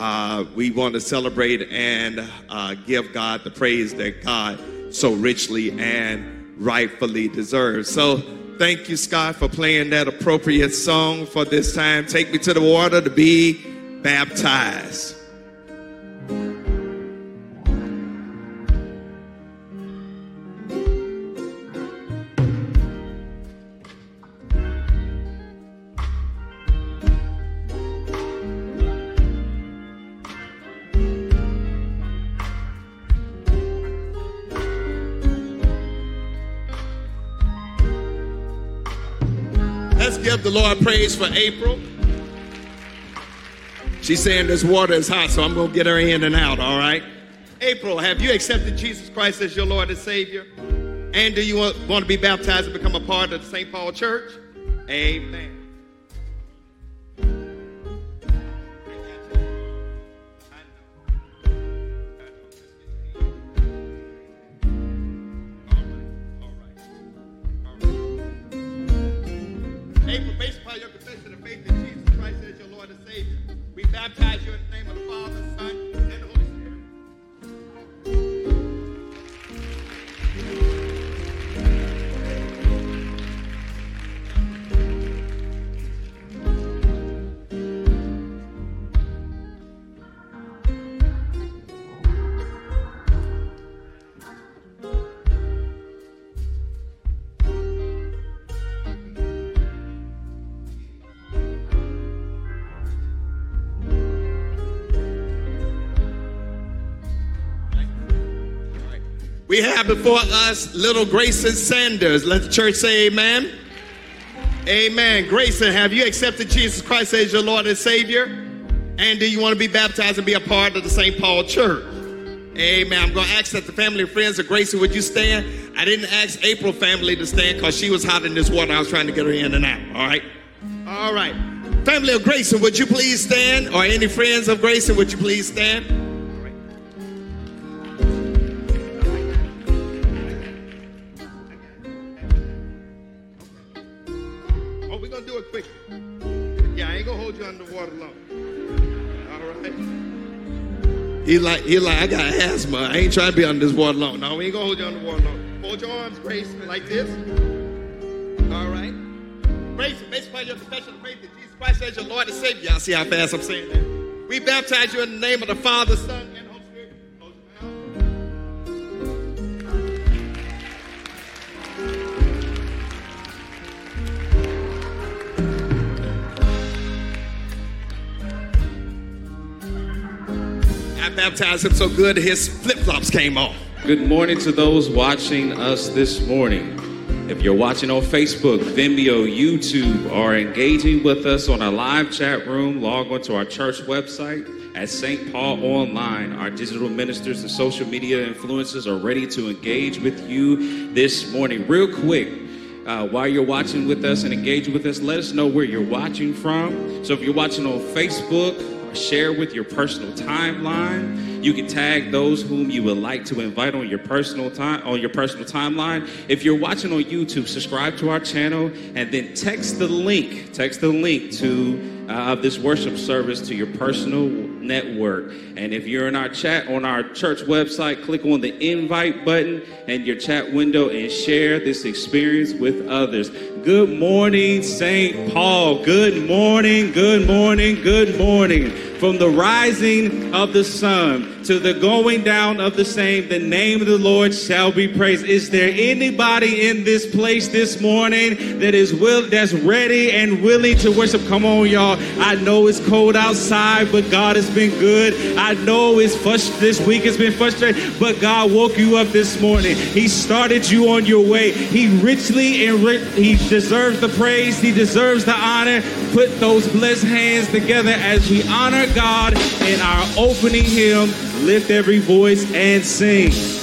uh, we want to celebrate and uh, give God the praise that God so richly and rightfully deserves. So, thank you, Scott, for playing that appropriate song for this time. Take me to the water to be baptized. Praise for April. She's saying this water is hot, so I'm going to get her in and out, all right? April, have you accepted Jesus Christ as your Lord and Savior? And do you want, to be baptized and become a part of the St. Paul Church? Amen. Have before us little Grayson Sanders. Let the church say amen. Amen. Grayson, have you accepted Jesus Christ as your Lord and Savior? And do you want to be baptized and be a part of the St. Paul Church? Amen. I'm going to ask that the family and friends of Grayson, would you stand? I didn't ask April family to stand because she was hot in this water. I was trying to get her in and out. All right? All right. Family of Grayson, would you please stand? Or any friends of Grayson, would you please stand? Right. He like he like I got asthma. I ain't trying to be under this water long. No, we ain't gonna hold you underwater long. Hold your arms, Grace, like this. All right. Grace, based upon your confession of faith that Jesus Christ as your Lord and Savior. Y'all see how fast I'm saying that? We baptize you in the name of the Father, Son, and baptized him so good his flip flops came off. Good morning to those watching us this morning. If you're watching on Facebook, Vimeo, YouTube, or engaging with us on our live chat room, log on to our church website at St. Paul Online. Our digital ministers and social media influencers are ready to engage with you this morning. Real quick, uh, while you're watching with us and engaging with us, let us know where you're watching from. So if you're watching on Facebook, share with your personal timeline. You can tag those whom you would like to invite on your personal time on your personal timeline. If you're watching on YouTube, subscribe to our channel and then text the link. Text the link to uh, this worship service to your personal network. And if you're in our chat on our church website, click on the invite button and your chat window and share this experience with others. Good morning, St. Paul. Good morning, good morning, good morning. From the rising of the sun to the going down of the same, the name of the Lord shall be praised. Is there anybody in this place this morning that is will that's ready and willing to worship? Come on, y'all. I know it's cold outside, but God has been good. I know it's frust- this week has been frustrating, but God woke you up this morning. He started you on your way. He richly and ri- he deserves the praise. He deserves the honor. Put those blessed hands together as we honor God in our opening hymn, Lift Every Voice and Sing.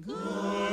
Good.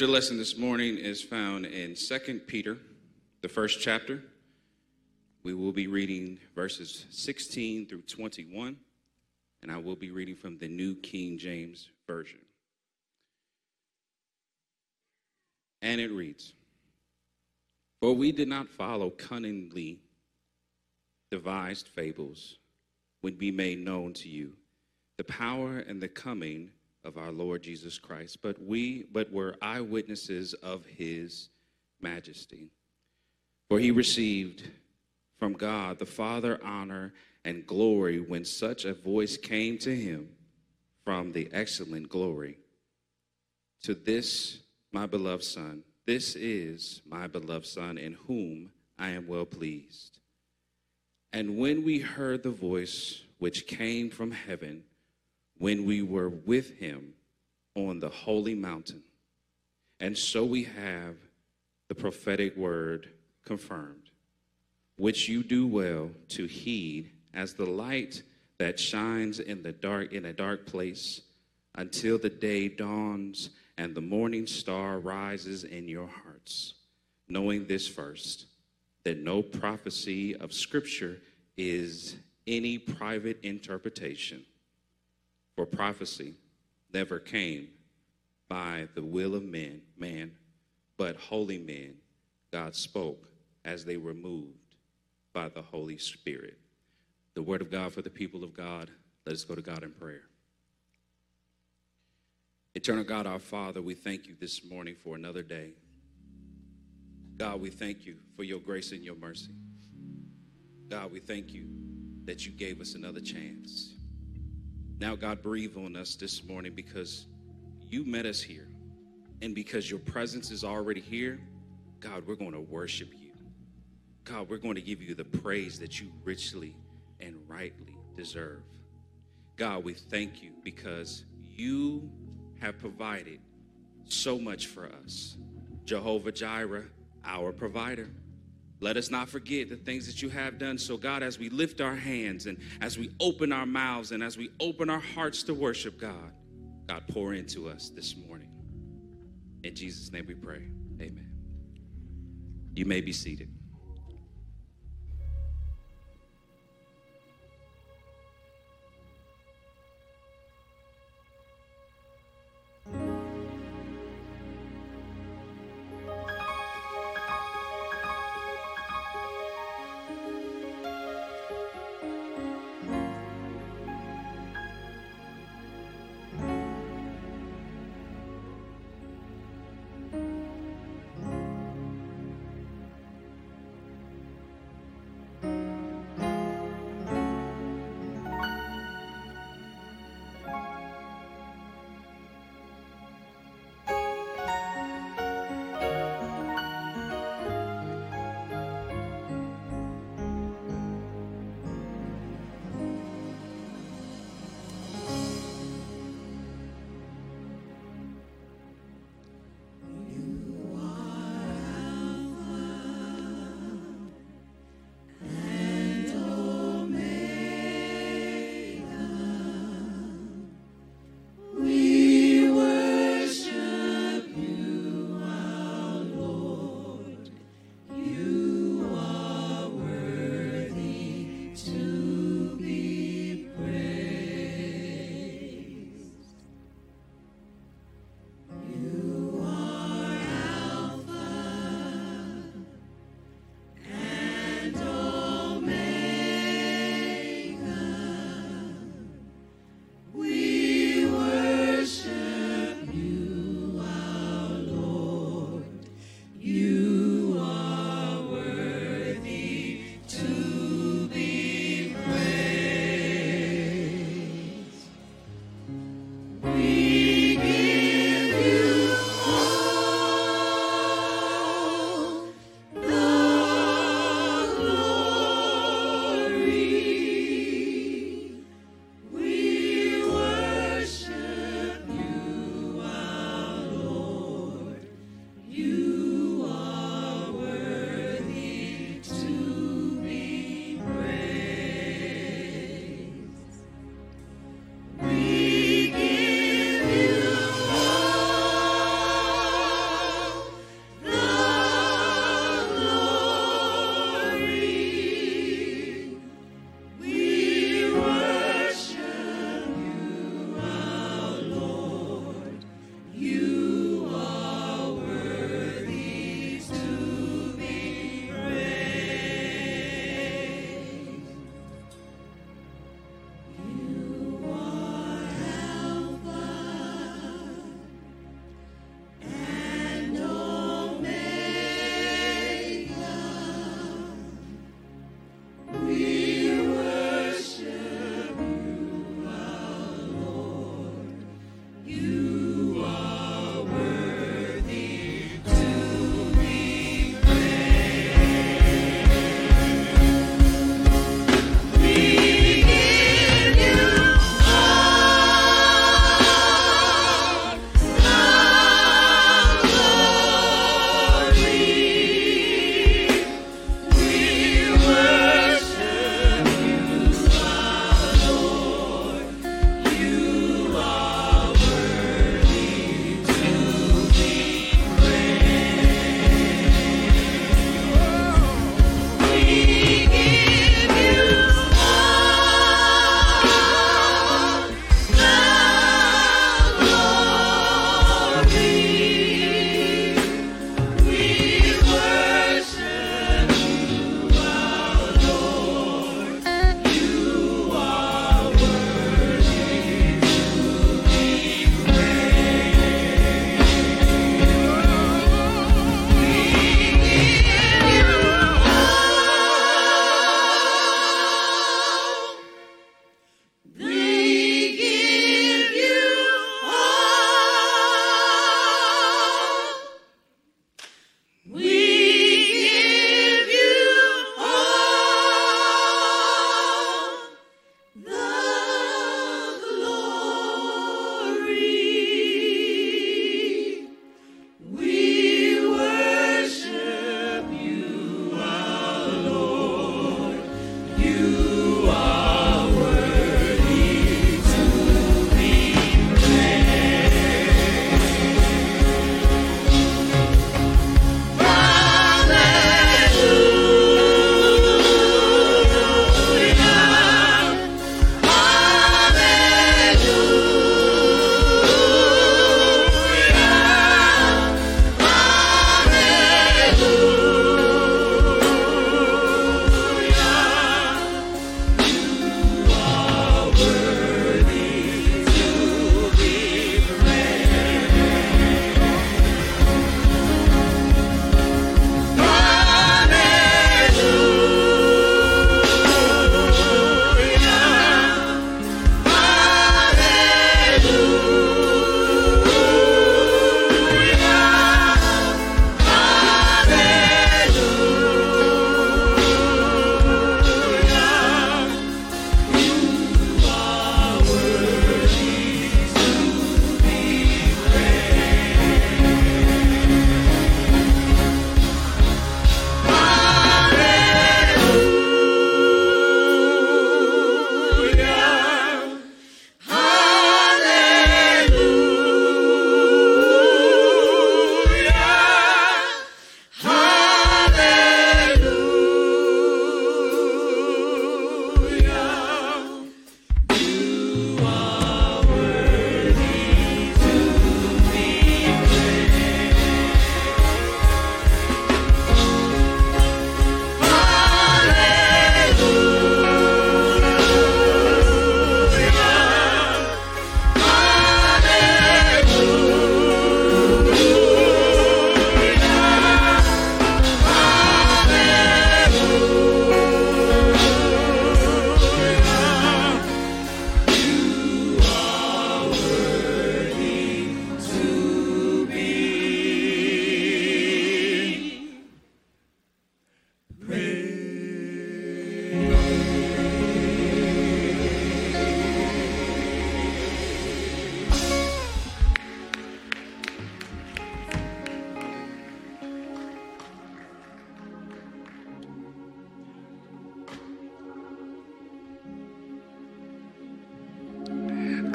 Scripture lesson this morning is found in 2 Peter, the first chapter. We will be reading verses 16 through 21, and I will be reading from the New King James Version. And it reads For we did not follow cunningly devised fables when we made known to you the power and the coming of our Lord Jesus Christ, but we but were eyewitnesses of his majesty. For he received from God the Father honor and glory when such a voice came to him from the excellent glory. To this, my beloved Son, this is my beloved Son, in whom I am well pleased. And when we heard the voice which came from heaven, when we were with him on the holy mountain, and so we have the prophetic word confirmed, which you do well to heed as the light that shines in the dark in a dark place until the day dawns and the morning star rises in your hearts knowing this first that no prophecy of Scripture is any private interpretation. For prophecy never came by the will of men, man, but holy men God spoke as they were moved by the Holy Spirit. The word of God for the people of God. Let us go to God in prayer. Eternal God, our Father, we thank you this morning for another day. God, we thank you for your grace and your mercy. God, we thank you that you gave us another chance. Now, God, breathe on us this morning because you met us here. And because your presence is already here, God, we're going to worship you. God, we're going to give you the praise that you richly and rightly deserve. God, we thank you because you have provided so much for us. Jehovah Jireh, our provider. Let us not forget the things that you have done. So, God, as we lift our hands and as we open our mouths and as we open our hearts to worship God, God, pour into us this morning. In Jesus' name we pray. Amen. You may be seated.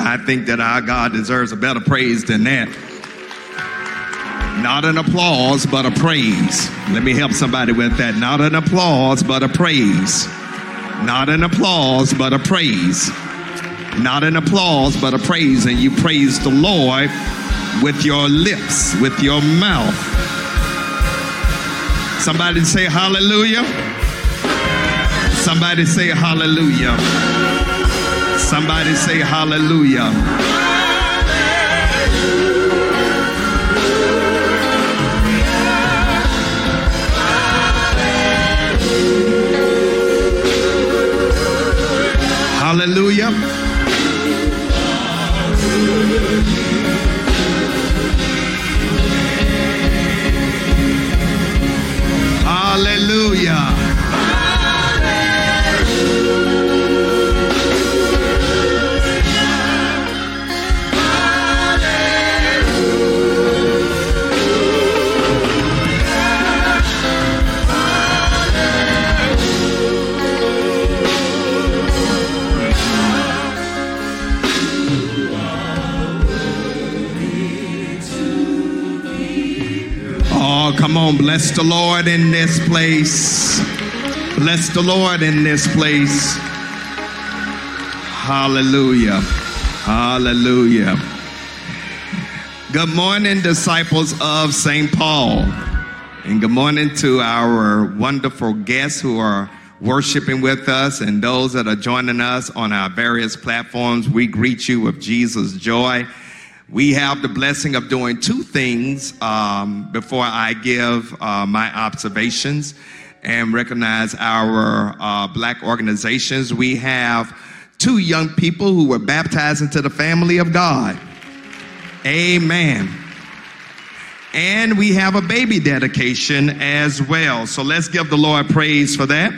I think that our God deserves a better praise than that. Not an applause, but a praise. Let me help somebody with that. Not an applause, but a praise. Not an applause, but a praise. Not an applause, but a praise. And you praise the Lord with your lips, with your mouth. Somebody say hallelujah. Somebody say hallelujah. Somebody say hallelujah. Hallelujah. Hallelujah. Bless the Lord in this place. Bless the Lord in this place. Hallelujah. Hallelujah. Good morning, disciples of St. Paul. And good morning to our wonderful guests who are worshiping with us and those that are joining us on our various platforms. We greet you with Jesus' joy. We have the blessing of doing two things um, before I give uh, my observations and recognize our uh, black organizations. We have two young people who were baptized into the family of God. Amen. And we have a baby dedication as well. So let's give the Lord praise for that.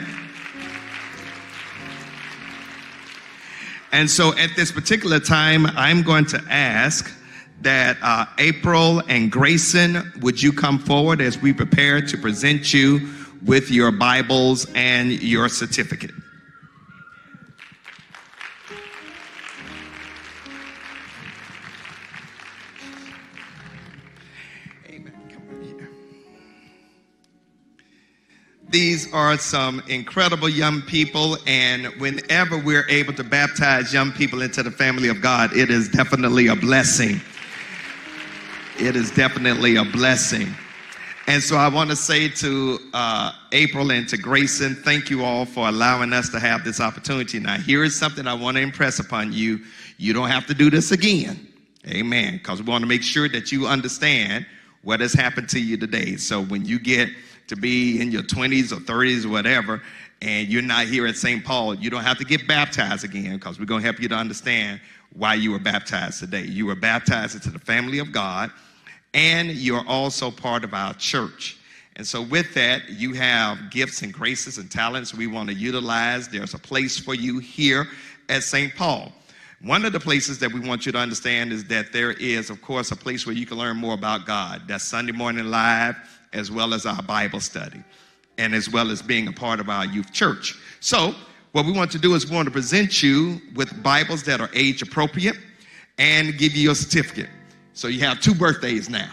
And so at this particular time, I'm going to ask that uh, April and Grayson, would you come forward as we prepare to present you with your Bibles and your certificate? Amen. Come here. These are some incredible young people, and whenever we're able to baptize young people into the family of God, it is definitely a blessing. It is definitely a blessing. And so I want to say to uh, April and to Grayson, thank you all for allowing us to have this opportunity. Now, here is something I want to impress upon you. You don't have to do this again. Amen. Because we want to make sure that you understand what has happened to you today. So when you get to be in your 20s or 30s or whatever, and you're not here at St. Paul, you don't have to get baptized again because we're going to help you to understand why you were baptized today. You were baptized into the family of God, and you're also part of our church. And so, with that, you have gifts and graces and talents we want to utilize. There's a place for you here at St. Paul. One of the places that we want you to understand is that there is, of course, a place where you can learn more about God. That's Sunday Morning Live, as well as our Bible study, and as well as being a part of our youth church. So, what we want to do is we want to present you with Bibles that are age appropriate and give you a certificate. So, you have two birthdays now.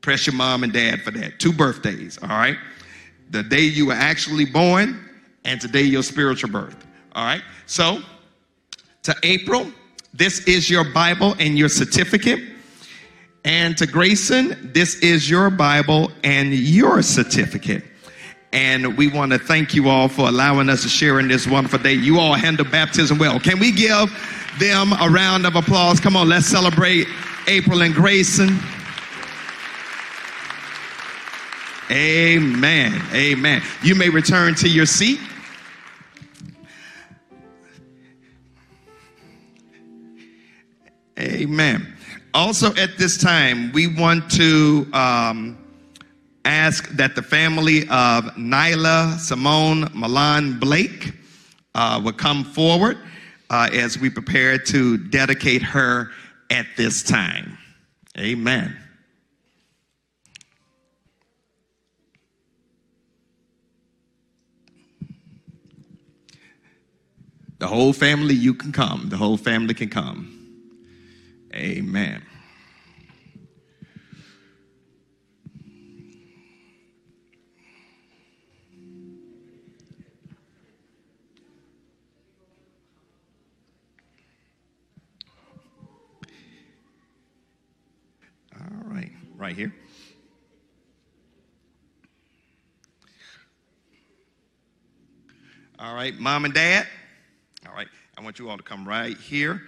Press your mom and dad for that. Two birthdays, all right? The day you were actually born and today your spiritual birth, all right? So, to April, this is your Bible and your certificate. And to Grayson, this is your Bible and your certificate. And we want to thank you all for allowing us to share in this wonderful day. You all handle baptism well. Can we give them a round of applause? Come on, let's celebrate April and Grayson. Amen. Amen. You may return to your seat. Amen. Also, at this time, we want to um, ask that the family of Nyla Simone Milan Blake uh, would come forward uh, as we prepare to dedicate her at this time. Amen. The whole family, you can come. The whole family can come. Amen. Right, here. All right, mom and dad. All right, I want you all to come right here.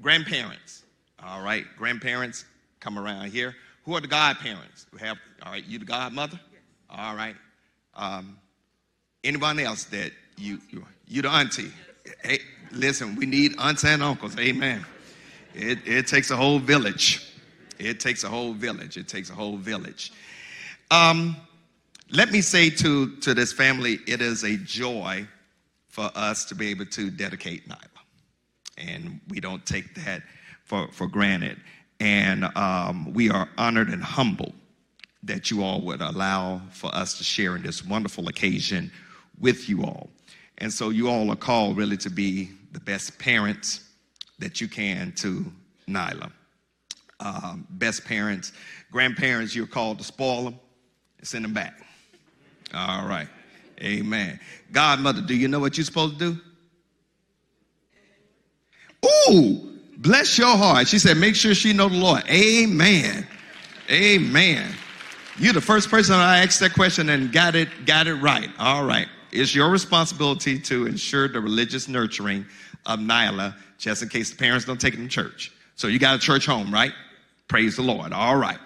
Grandparents. All right, grandparents, come around here. Who are the godparents? We have, all right, you the godmother? All right. Um, anyone else that you, you, you the auntie? Hey, listen, we need aunts and uncles. Amen. It, it takes a whole village. It takes a whole village. It takes a whole village. Um, let me say to, to this family, it is a joy for us to be able to dedicate Nyla. And we don't take that for, for granted. And um, we are honored and humbled that you all would allow for us to share in this wonderful occasion with you all. And so you all are called really to be the best parents that you can to Nyla. Um, best parents, grandparents, you're called to spoil them and send them back. All right. Amen. Godmother, do you know what you're supposed to do? Ooh, bless your heart. She said, make sure she know the Lord. Amen. Amen. You're the first person I asked that question and got it, got it right. All right. It's your responsibility to ensure the religious nurturing of Nyla, just in case the parents don't take it to church. So you got a church home, right? Praise the Lord. All right.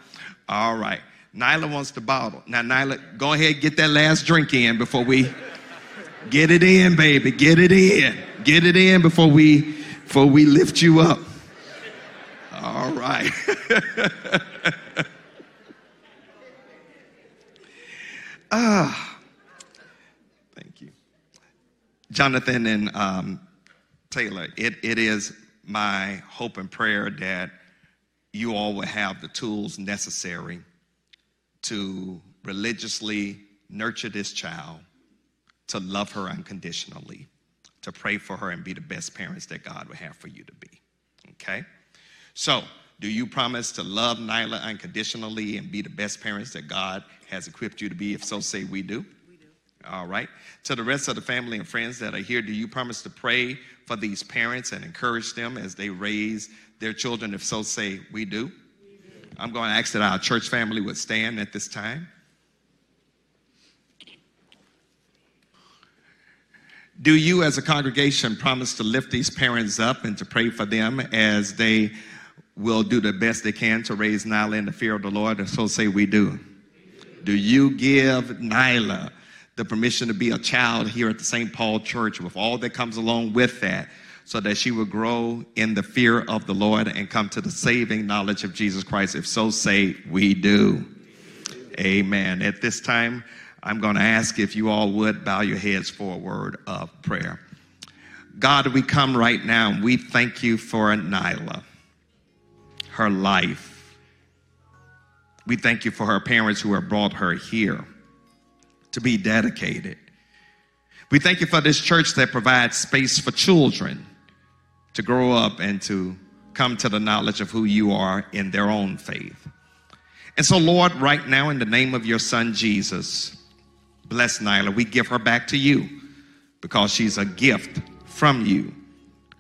All right. Nyla wants the bottle. Now, Nyla, go ahead, get that last drink in before we get it in, baby. Get it in. Get it in before we before we lift you up. All right. ah, thank you, Jonathan and um, Taylor. It it is my hope and prayer that you all will have the tools necessary to religiously nurture this child, to love her unconditionally, to pray for her and be the best parents that God would have for you to be. Okay? So, do you promise to love Nyla unconditionally and be the best parents that God has equipped you to be? If so, say we do. We do. All right. To the rest of the family and friends that are here, do you promise to pray for these parents and encourage them as they raise their children? If so, say we do. I'm going to ask that our church family would stand at this time. Do you, as a congregation, promise to lift these parents up and to pray for them as they will do the best they can to raise Nyla in the fear of the Lord? And so say we do. Do you give Nyla the permission to be a child here at the St. Paul Church with all that comes along with that? so that she would grow in the fear of the Lord and come to the saving knowledge of Jesus Christ. If so, say, We do. Amen. At this time, I'm going to ask if you all would bow your heads for a word of prayer. God, we come right now and we thank you for Nyla, her life. We thank you for her parents who have brought her here to be dedicated. We thank you for this church that provides space for children to grow up and to come to the knowledge of who you are in their own faith. And so, Lord, right now, in the name of your son Jesus, bless Nyla. We give her back to you because she's a gift from you.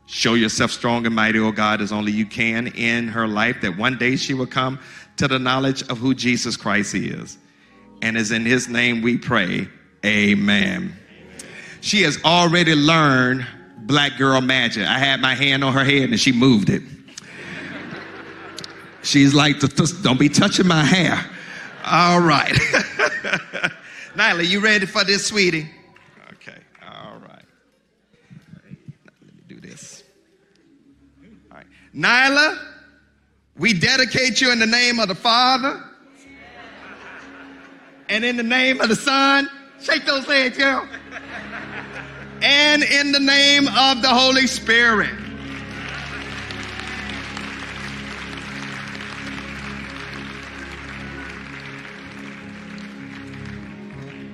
Show yourself strong and mighty, oh God, as only you can in her life, that one day she will come to the knowledge of who Jesus Christ is. And as in his name we pray, amen. She has already learned black girl magic. I had my hand on her head and she moved it. She's like, don't be touching my hair. All right. Nyla, you ready for this, sweetie? Okay, all right. Let me do this. All right. Nyla, we dedicate you in the name of the Father and in the name of the Son. Shake those legs, girl and in the name of the Holy Spirit.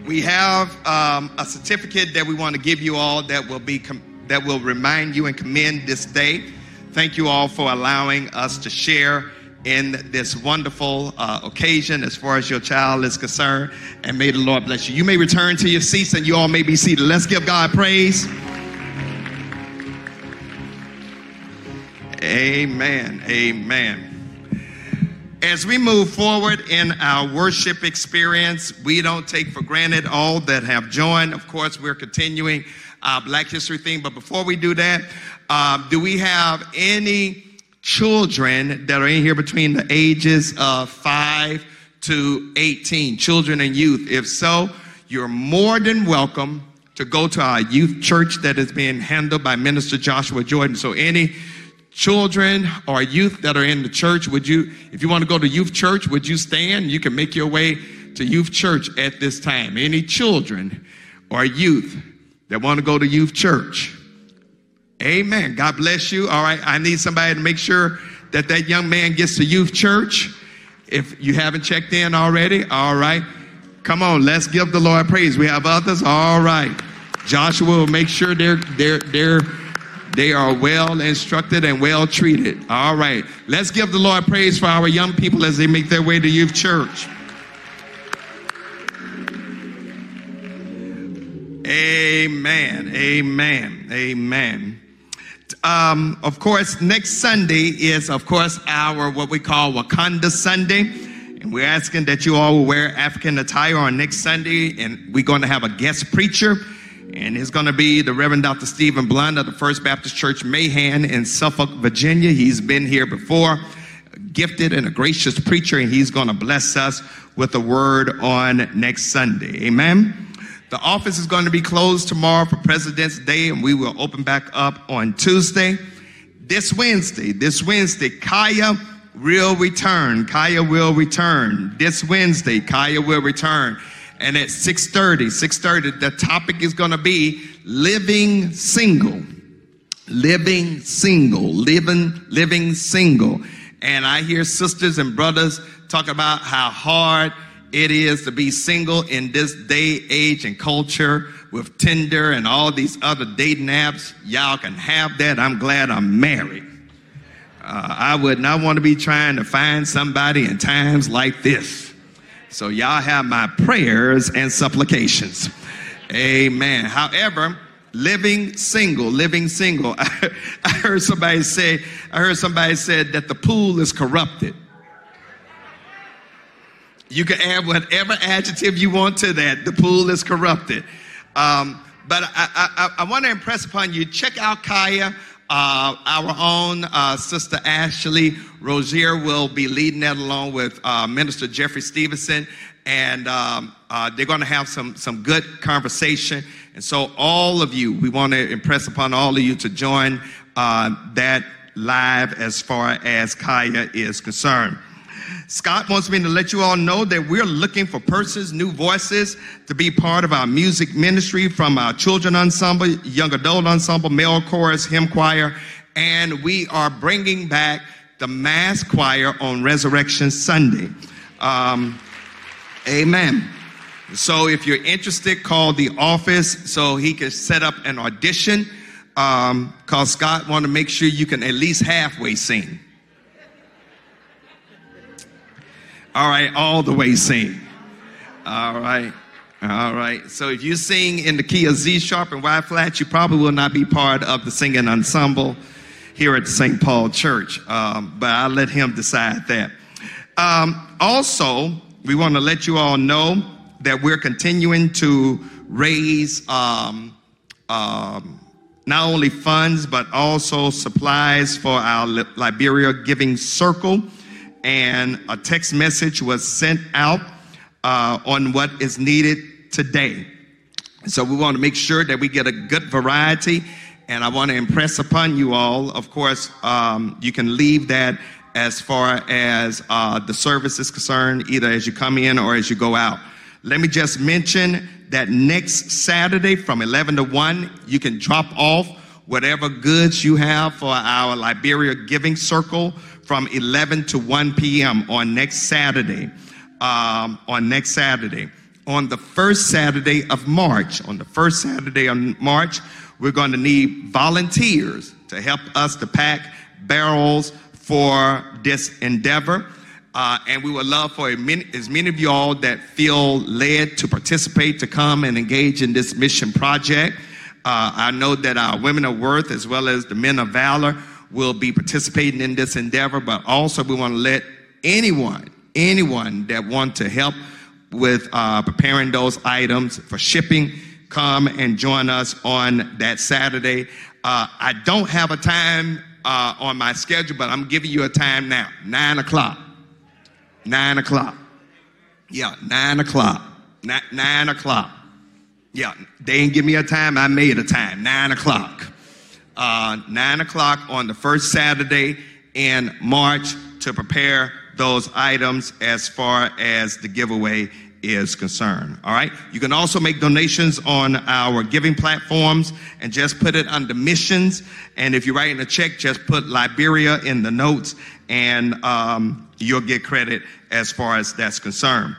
We have um, a certificate that we want to give you all that will be com- that will remind you and commend this day thank you all for allowing us to share in this wonderful uh, occasion as far as your child is concerned. And may the Lord bless you. You may return to your seats and you all may be seated. Let's give God praise. Amen. Amen. As we move forward in our worship experience, we don't take for granted all that have joined. Of course, we're continuing our Black History theme. But before we do that, uh, do we have any children that are in here between the ages of 5 to 18, children and youth. If so, you're more than welcome to go to our youth church that is being handled by Minister Joshua Jordan. So, any children or youth that are in the church, would you, if you want to go to youth church, would you stand? You can make your way to youth church at this time. Any children or youth that want to go to youth church, Amen. God bless you. All right. I need somebody to make sure that that young man gets to youth church. If you haven't checked in already, all right. Come on, let's give the Lord praise. We have others. All right. Joshua will make sure they're they're they're they are well instructed and well treated. All right. Let's give the Lord praise for our young people as they make their way to youth church. Amen. Amen. Amen. Um, of course, next Sunday is, of course, our what we call Wakanda Sunday. And we're asking that you all will wear African attire on next Sunday. And we're going to have a guest preacher. And it's going to be the Reverend Dr. Stephen Blunt of the First Baptist Church Mahan in Suffolk, Virginia. He's been here before, gifted and a gracious preacher, and he's going to bless us with a word on next Sunday. Amen. The office is going to be closed tomorrow for President's Day, and we will open back up on Tuesday. This Wednesday, this Wednesday, Kaya will return. Kaya will return. This Wednesday, Kaya will return. And at 6:30, 6:30, the topic is going to be living single. Living single, living, living single. And I hear sisters and brothers talk about how hard it is to be single in this day, age, and culture with Tinder and all these other dating apps. Y'all can have that. I'm glad I'm married. Uh, I would not want to be trying to find somebody in times like this. So, y'all have my prayers and supplications. Amen. However, living single, living single. I heard somebody say, I heard somebody said that the pool is corrupted. You can add whatever adjective you want to that. The pool is corrupted. Um, but I, I, I want to impress upon you check out Kaya. Uh, our own uh, sister Ashley Rozier will be leading that along with uh, Minister Jeffrey Stevenson, and um, uh, they're going to have some some good conversation. And so, all of you, we want to impress upon all of you to join uh, that live as far as Kaya is concerned. Scott wants me to let you all know that we're looking for persons, new voices to be part of our music ministry from our children ensemble, young adult ensemble, male chorus, hymn choir, and we are bringing back the mass choir on Resurrection Sunday. Um, amen. So if you're interested, call the office so he can set up an audition. Um, cause Scott want to make sure you can at least halfway sing. All right, all the way sing. All right. All right. So if you sing in the key of Z sharp and Y flat, you probably will not be part of the singing ensemble here at St. Paul Church. Um, but I'll let him decide that. Um, also, we want to let you all know that we're continuing to raise um, um not only funds but also supplies for our Liberia Giving Circle and a text message was sent out uh, on what is needed today. So we want to make sure that we get a good variety. And I want to impress upon you all, of course, um, you can leave that as far as uh, the service is concerned, either as you come in or as you go out. Let me just mention that next Saturday from 11 to 1, you can drop off whatever goods you have for our Liberia Giving Circle from 11 to 1 p.m. on next Saturday. Um, on next Saturday. On the first Saturday of March, on the first Saturday of March, we're going to need volunteers to help us to pack barrels for this endeavor. Uh, and we would love for as many of you all that feel led to participate to come and engage in this mission project. Uh, I know that our women of worth as well as the men of valor will be participating in this endeavor, but also we want to let anyone, anyone that want to help with uh, preparing those items for shipping come and join us on that Saturday. Uh, I don't have a time uh, on my schedule, but I'm giving you a time now, nine o'clock. Nine o'clock. Yeah, nine o'clock. Nine, nine o'clock. Yeah, they didn't give me a time. I made a time. Nine o'clock. Uh, nine o'clock on the first Saturday in March to prepare those items as far as the giveaway is concerned. All right. You can also make donations on our giving platforms and just put it under missions. And if you're writing a check, just put Liberia in the notes and um, you'll get credit as far as that's concerned.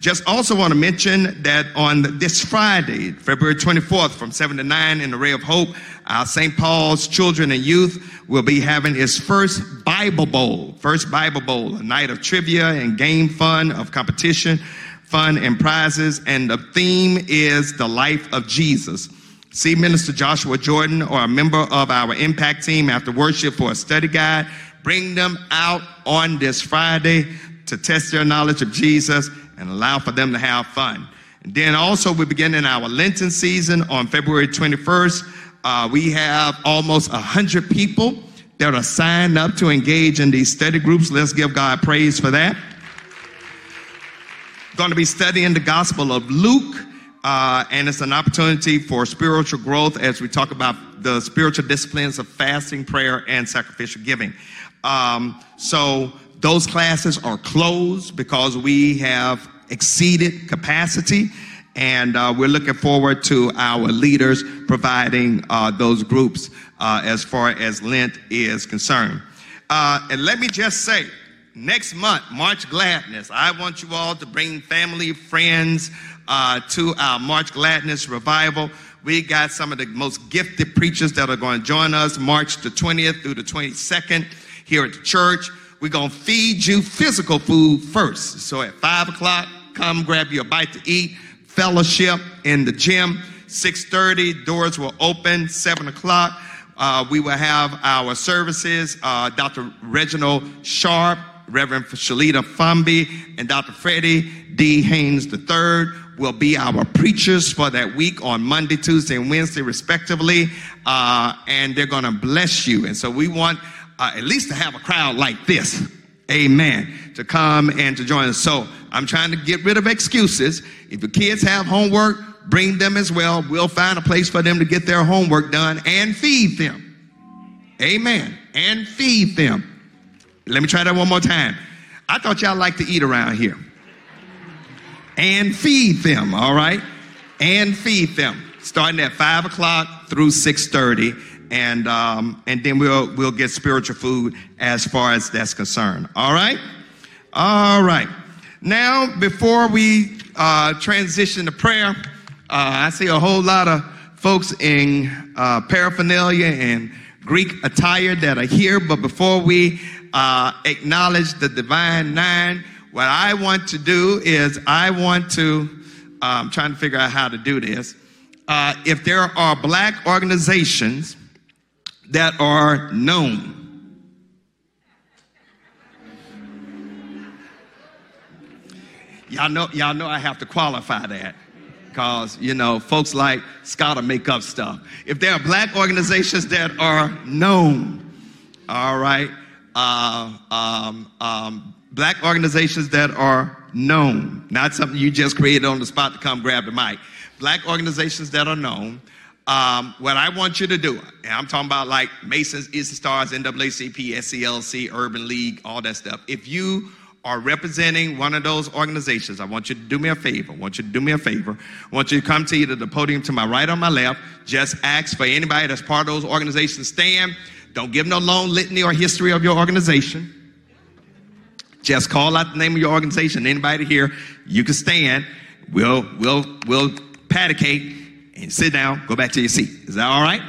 Just also want to mention that on this Friday, February 24th, from 7 to 9 in the Ray of Hope, our St. Paul's Children and Youth will be having its first Bible Bowl, first Bible Bowl, a night of trivia and game fun, of competition, fun and prizes. And the theme is the life of Jesus. See Minister Joshua Jordan or a member of our impact team after worship for a study guide. Bring them out on this Friday to test their knowledge of Jesus and allow for them to have fun. And then also, we begin in our Lenten season on February 21st. Uh, we have almost 100 people that are signed up to engage in these study groups. Let's give God praise for that. Going to be studying the Gospel of Luke, uh, and it's an opportunity for spiritual growth as we talk about the spiritual disciplines of fasting, prayer, and sacrificial giving. Um, so those classes are closed because we have exceeded capacity. And uh, we're looking forward to our leaders providing uh, those groups uh, as far as Lent is concerned. Uh, and let me just say, next month, March Gladness, I want you all to bring family, friends uh, to our March Gladness revival. We got some of the most gifted preachers that are going to join us March the 20th through the 22nd here at the church. We're going to feed you physical food first. So at 5 o'clock, come grab you a bite to eat, fellowship in the gym. 6.30, doors will open. 7 o'clock, uh, we will have our services. Uh, Dr. Reginald Sharp, Reverend Shalita Fumby, and Dr. Freddie D. Haynes III will be our preachers for that week on Monday, Tuesday, and Wednesday, respectively. Uh, and they're going to bless you. And so we want uh, at least to have a crowd like this. Amen. To come and to join us. So I'm trying to get rid of excuses. If the kids have homework, bring them as well. We'll find a place for them to get their homework done and feed them. Amen. And feed them. Let me try that one more time. I thought y'all like to eat around here. And feed them, all right? And feed them. Starting at five o'clock through 630 and um, and then we'll we'll get spiritual food as far as that's concerned. All right, all right. Now, before we uh, transition to prayer, uh, I see a whole lot of folks in uh, paraphernalia and Greek attire that are here. But before we uh, acknowledge the divine nine, what I want to do is I want to. I'm um, trying to figure out how to do this. Uh, if there are black organizations that are known. Y'all know, y'all know I have to qualify that because, you know, folks like Scott make up stuff. If there are black organizations that are known, all right, uh, um, um, black organizations that are known, not something you just created on the spot to come grab the mic, black organizations that are known, um, what I want you to do, and I'm talking about like Masons, Eastern Stars, NAACP, SCLC, Urban League, all that stuff. If you are representing one of those organizations, I want you to do me a favor. I want you to do me a favor. I want you to come to either the podium to my right or my left. Just ask for anybody that's part of those organizations. Stand. Don't give no long litany or history of your organization. Just call out the name of your organization. Anybody here, you can stand. We'll we'll we'll paticate and sit down, go back to your seat. Is that all right?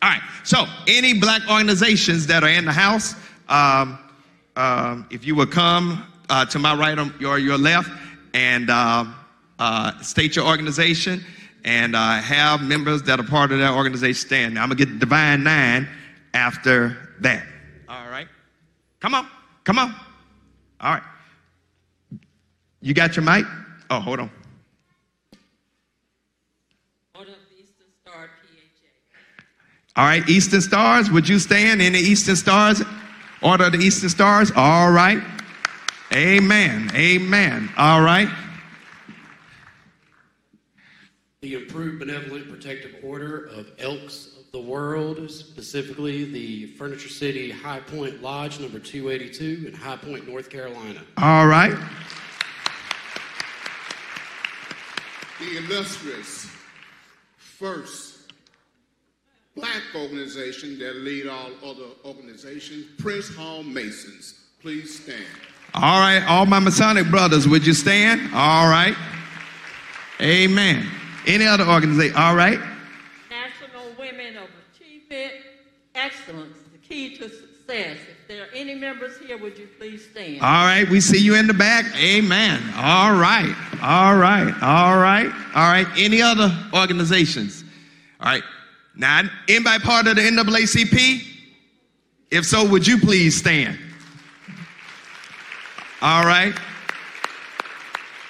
All right. So, any black organizations that are in the house, um, um, if you would come uh, to my right or your left and uh, uh, state your organization and uh, have members that are part of that organization stand. Now, I'm going to get the Divine Nine after that. All right. Come on. Come on. All right. You got your mic? Oh, hold on. Order of the Eastern Star PHA. All right, Eastern Stars, would you stand in the Eastern Stars? Order of the Eastern Stars? All right. Amen. Amen. All right. The Improved Benevolent Protective Order of Elks of the World, specifically the Furniture City High Point Lodge number 282 in High Point, North Carolina. All right. the illustrious first black organization that lead all other organizations, Prince Hall Masons. Please stand. All right. All my Masonic brothers, would you stand? All right. Amen. Any other organization? All right. National Women of Achievement Excellence, the key to success. If there are any members here, would you please stand? All right. We see you in the back. Amen. All right. All right. All right. All right. Any other organizations? All right. Now, anybody part of the NAACP? If so, would you please stand? All right.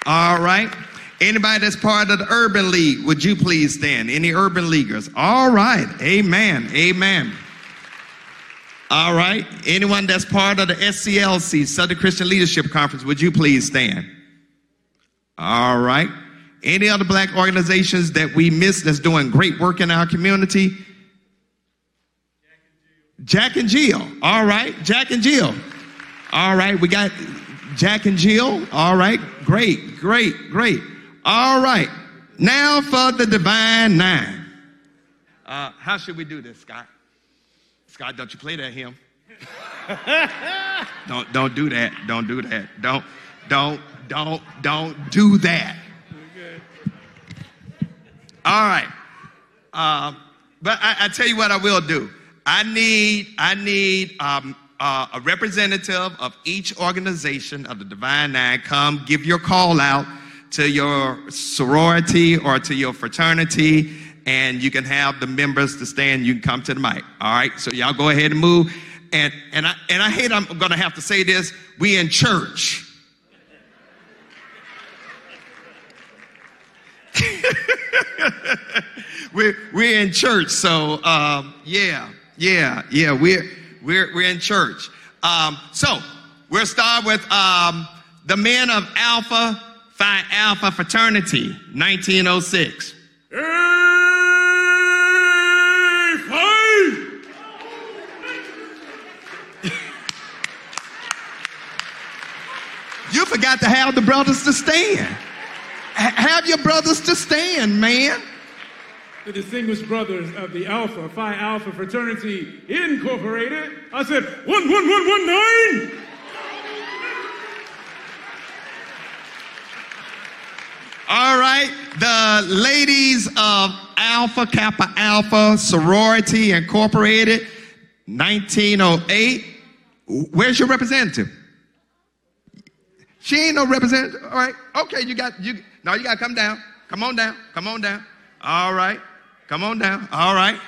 All right. Anybody that's part of the Urban League, would you please stand? Any Urban Leaguers? All right. Amen. Amen. All right. Anyone that's part of the SCLC, Southern Christian Leadership Conference, would you please stand? All right. Any other black organizations that we miss that's doing great work in our community? Jack and Jill. All right. Jack and Jill. All right. We got Jack and Jill. All right. Great, great, great. All right. Now for the divine nine. Uh, how should we do this, Scott? Scott, don't you play that hymn? don't don't do that. Don't do that. Don't don't don't don't do that. All right. Um, but I, I tell you what I will do. I need I need um, uh, a representative of each organization of the Divine Nine come give your call out to your sorority or to your fraternity, and you can have the members to stand. You can come to the mic. All right. So y'all go ahead and move. And and I and I hate I'm going to have to say this. We in church. we're we're in church, so um, yeah, yeah, yeah. We're we're we're in church. Um, so we'll start with um, the men of Alpha Phi Alpha Fraternity, 1906. You forgot to have the brothers to stand. Have your brothers to stand, man. the distinguished brothers of the Alpha Phi Alpha Fraternity Incorporated. I said one one one one nine. All right, the ladies of Alpha Kappa Alpha Sorority Incorporated, 1908. Where's your representative? She ain't no representative. All right, okay, you got you. No, you got to come down. Come on down. Come on down. All right, come on down. All right.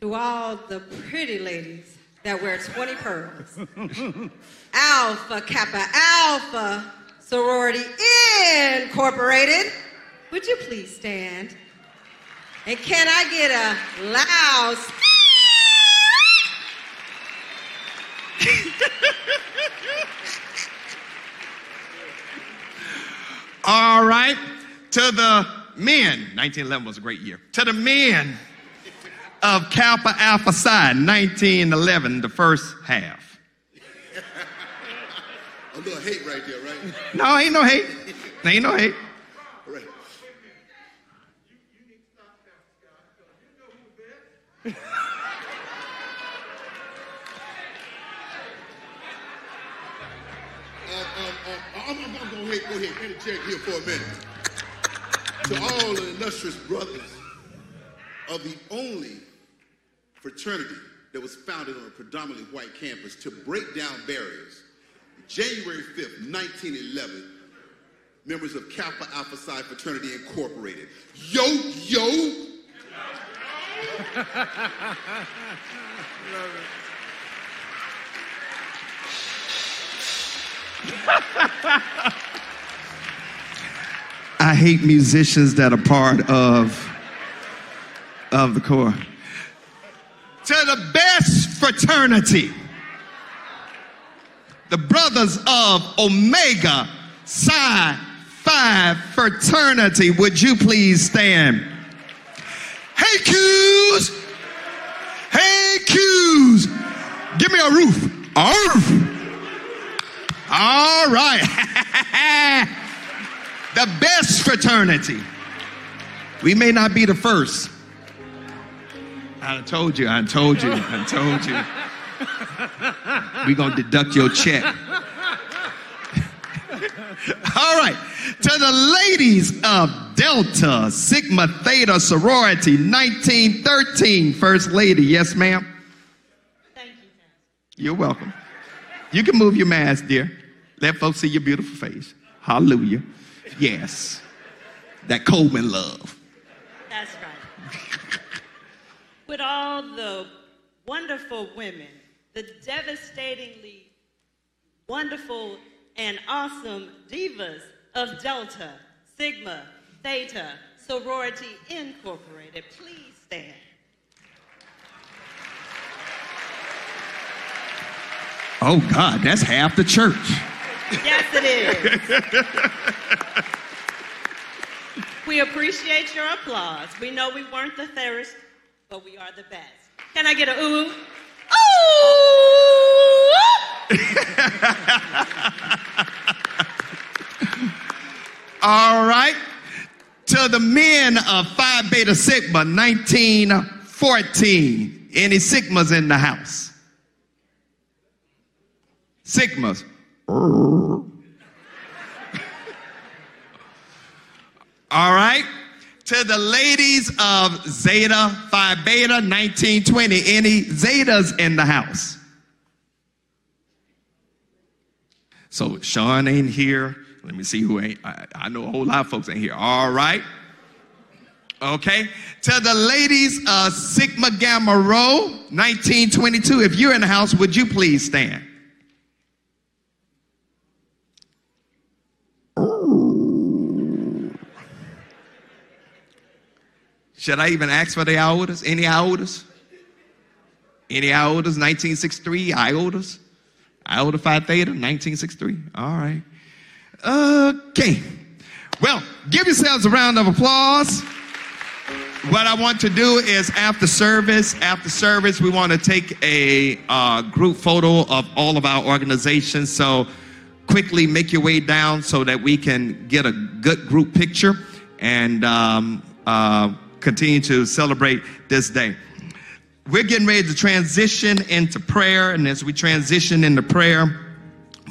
To all the pretty ladies that wear 20 pearls. Alpha Kappa Alpha Sorority Incorporated. Would you please stand? And can I get a loud All right. To the men, 1911 was a great year. To the men of Kappa Alpha Psi, 1911, the first half. A little hate right there, right? No, ain't no hate. Ain't no hate. All right. Go ahead, interject here for a minute. to all the illustrious brothers of the only fraternity that was founded on a predominantly white campus to break down barriers. January 5th, 1911, members of Kappa Alpha Psi Fraternity Incorporated. Yo, yo! I hate musicians that are part of, of the core. To the best fraternity, the brothers of Omega Psi Phi Fraternity, would you please stand? Hey, Q's! Hey, Q's! Give me a roof. A roof. All right. the best fraternity. We may not be the first. I told you, I told you, I told you. We're gonna deduct your check. All right. To the ladies of Delta Sigma Theta Sorority 1913, First Lady. Yes, ma'am. Thank you, Pastor. You're welcome. You can move your mask, dear. Let folks see your beautiful face. Hallelujah. Yes. That Coleman love. That's right. With all the wonderful women, the devastatingly wonderful and awesome divas of Delta, Sigma, Theta, Sorority Incorporated, please stand. Oh, God, that's half the church. Yes, it is. we appreciate your applause. We know we weren't the fairest, but we are the best. Can I get a ooh? Ooh! All right. To the men of Phi Beta Sigma 1914. Any Sigmas in the house? Sigmas. All right. To the ladies of Zeta Phi Beta 1920. Any Zetas in the house? So Sean ain't here. Let me see who ain't. I, I know a whole lot of folks ain't here. All right. Okay. To the ladies of Sigma Gamma Rho 1922. If you're in the house, would you please stand? Should I even ask for the iotas? Any iotas? Any iotas? 1963 iotas? Iota Phi Theta, 1963. All right. Okay. Well, give yourselves a round of applause. What I want to do is after service, after service, we want to take a uh, group photo of all of our organizations. So quickly make your way down so that we can get a good group picture and um, uh, continue to celebrate this day. We're getting ready to transition into prayer, and as we transition into prayer,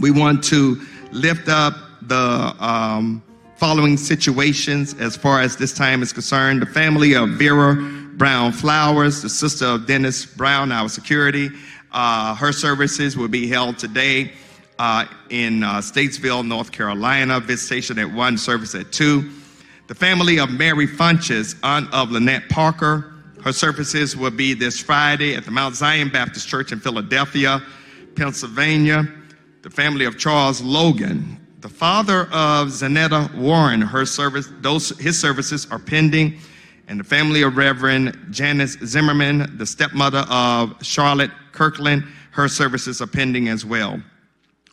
we want to lift up the um, following situations as far as this time is concerned. The family of Vera Brown Flowers, the sister of Dennis Brown, our security. Uh, her services will be held today uh, in uh, Statesville, North Carolina. Visitation at 1, service at 2. The family of Mary Funches, aunt of Lynette Parker. Her services will be this Friday at the Mount Zion Baptist Church in Philadelphia, Pennsylvania. The family of Charles Logan, the father of Zanetta Warren, her service, those his services are pending, and the family of Reverend Janice Zimmerman, the stepmother of Charlotte Kirkland, her services are pending as well.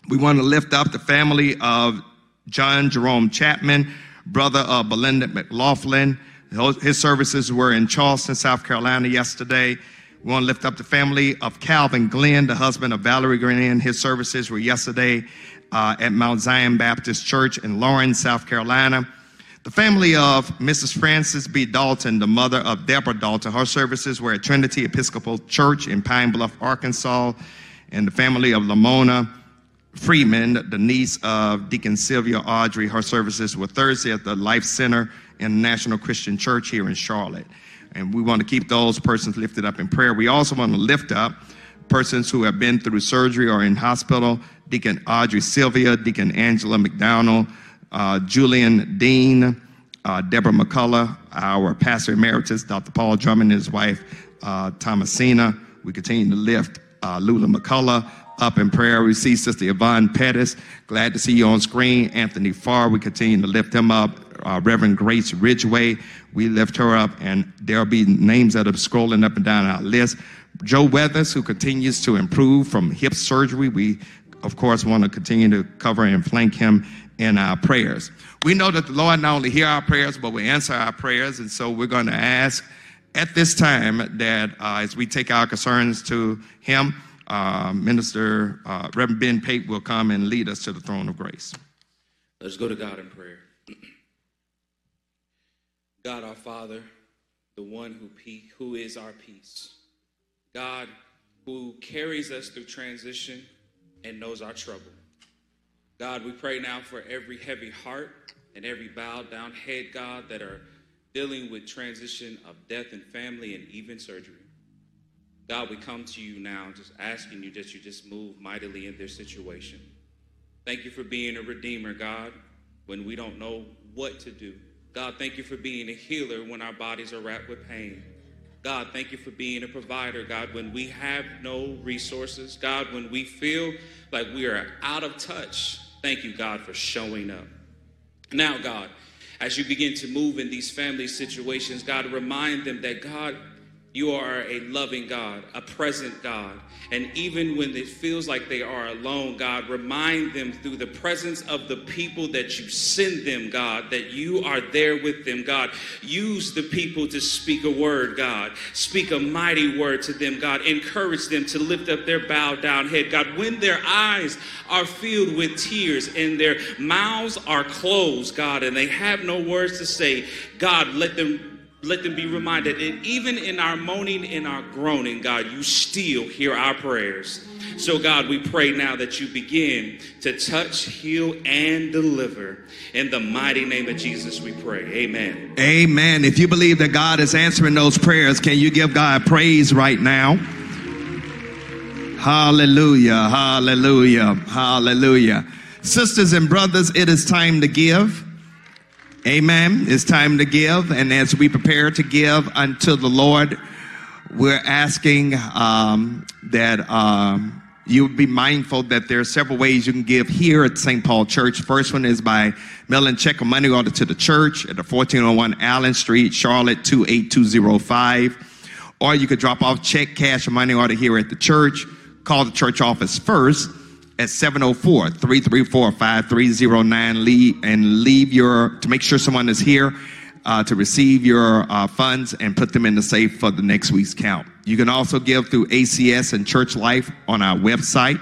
We want to lift up the family of John Jerome Chapman, brother of Belinda McLaughlin. His services were in Charleston, South Carolina yesterday. We want to lift up the family of Calvin Glenn, the husband of Valerie Glenn. His services were yesterday uh, at Mount Zion Baptist Church in Laurens, South Carolina. The family of Mrs. Frances B. Dalton, the mother of Deborah Dalton, her services were at Trinity Episcopal Church in Pine Bluff, Arkansas. And the family of Lamona Freeman, the niece of Deacon Sylvia Audrey. Her services were Thursday at the Life Center in National Christian Church here in Charlotte. And we want to keep those persons lifted up in prayer. We also want to lift up persons who have been through surgery or in hospital Deacon Audrey Sylvia, Deacon Angela McDonald, uh, Julian Dean, uh, Deborah McCullough, our pastor emeritus, Dr. Paul Drummond, and his wife, uh, Thomasina. We continue to lift uh, Lula McCullough up in prayer. We see Sister Yvonne Pettis. Glad to see you on screen. Anthony Farr, we continue to lift him up. Uh, Reverend Grace Ridgeway, we lift her up, and there'll be names that are scrolling up and down our list. Joe Weathers, who continues to improve from hip surgery. We, of course, want to continue to cover and flank him in our prayers. We know that the Lord not only hear our prayers, but we answer our prayers, and so we're going to ask at this time that uh, as we take our concerns to Him, uh, Minister uh, Reverend Ben Pate will come and lead us to the throne of grace. Let's go to God in prayer. God our Father, the one who, pe- who is our peace. God who carries us through transition and knows our trouble. God, we pray now for every heavy heart and every bowed down head, God, that are dealing with transition of death and family and even surgery. God, we come to you now just asking you that you just move mightily in their situation. Thank you for being a redeemer, God, when we don't know what to do. God, thank you for being a healer when our bodies are wrapped with pain. God, thank you for being a provider, God, when we have no resources. God, when we feel like we are out of touch. Thank you, God, for showing up. Now, God, as you begin to move in these family situations, God, remind them that, God, you are a loving God, a present God. And even when it feels like they are alone, God, remind them through the presence of the people that you send them, God, that you are there with them, God. Use the people to speak a word, God. Speak a mighty word to them, God. Encourage them to lift up their bowed down head, God. When their eyes are filled with tears and their mouths are closed, God, and they have no words to say, God, let them let them be reminded that even in our moaning and our groaning, God, you still hear our prayers. So, God, we pray now that you begin to touch, heal, and deliver. In the mighty name of Jesus, we pray. Amen. Amen. If you believe that God is answering those prayers, can you give God praise right now? Hallelujah, hallelujah, hallelujah. Sisters and brothers, it is time to give. Amen. It's time to give. And as we prepare to give unto the Lord, we're asking um, that um, you be mindful that there are several ways you can give here at St. Paul Church. First one is by mailing check or money order to the church at the 1401 Allen Street, Charlotte 28205. Or you could drop off check, cash, or money order here at the church. Call the church office first at 704-334-5309 leave, and leave your to make sure someone is here uh, to receive your uh, funds and put them in the safe for the next week's count. You can also give through acs and church life on our website.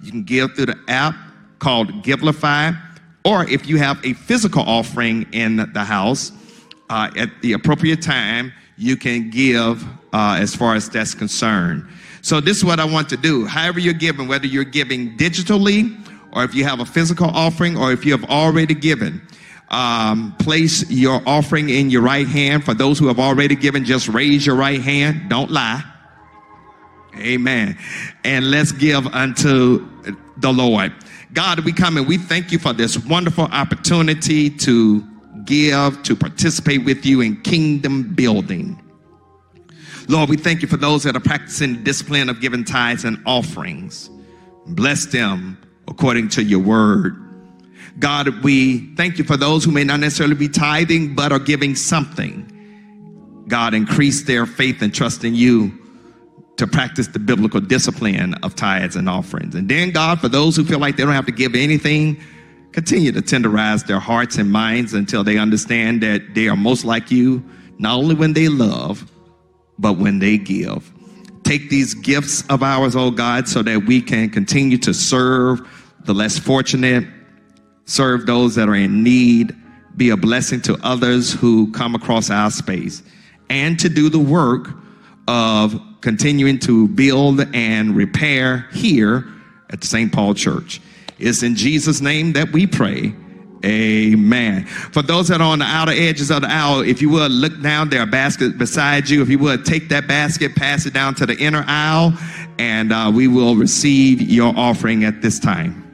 You can give through the app called givelify or if you have a physical offering in the house uh, at the appropriate time you can give uh, as far as that's concerned so this is what I want to do. However you're giving, whether you're giving digitally or if you have a physical offering or if you have already given, um, place your offering in your right hand. For those who have already given, just raise your right hand. Don't lie. Amen. And let's give unto the Lord. God, we come and we thank you for this wonderful opportunity to give, to participate with you in kingdom building. Lord, we thank you for those that are practicing the discipline of giving tithes and offerings. Bless them according to your word. God, we thank you for those who may not necessarily be tithing, but are giving something. God, increase their faith and trust in you to practice the biblical discipline of tithes and offerings. And then, God, for those who feel like they don't have to give anything, continue to tenderize their hearts and minds until they understand that they are most like you, not only when they love, but when they give. Take these gifts of ours, oh God, so that we can continue to serve the less fortunate, serve those that are in need, be a blessing to others who come across our space, and to do the work of continuing to build and repair here at St. Paul Church. It's in Jesus' name that we pray. Amen. For those that are on the outer edges of the aisle, if you would look down, there are baskets beside you. If you would take that basket, pass it down to the inner aisle, and uh, we will receive your offering at this time.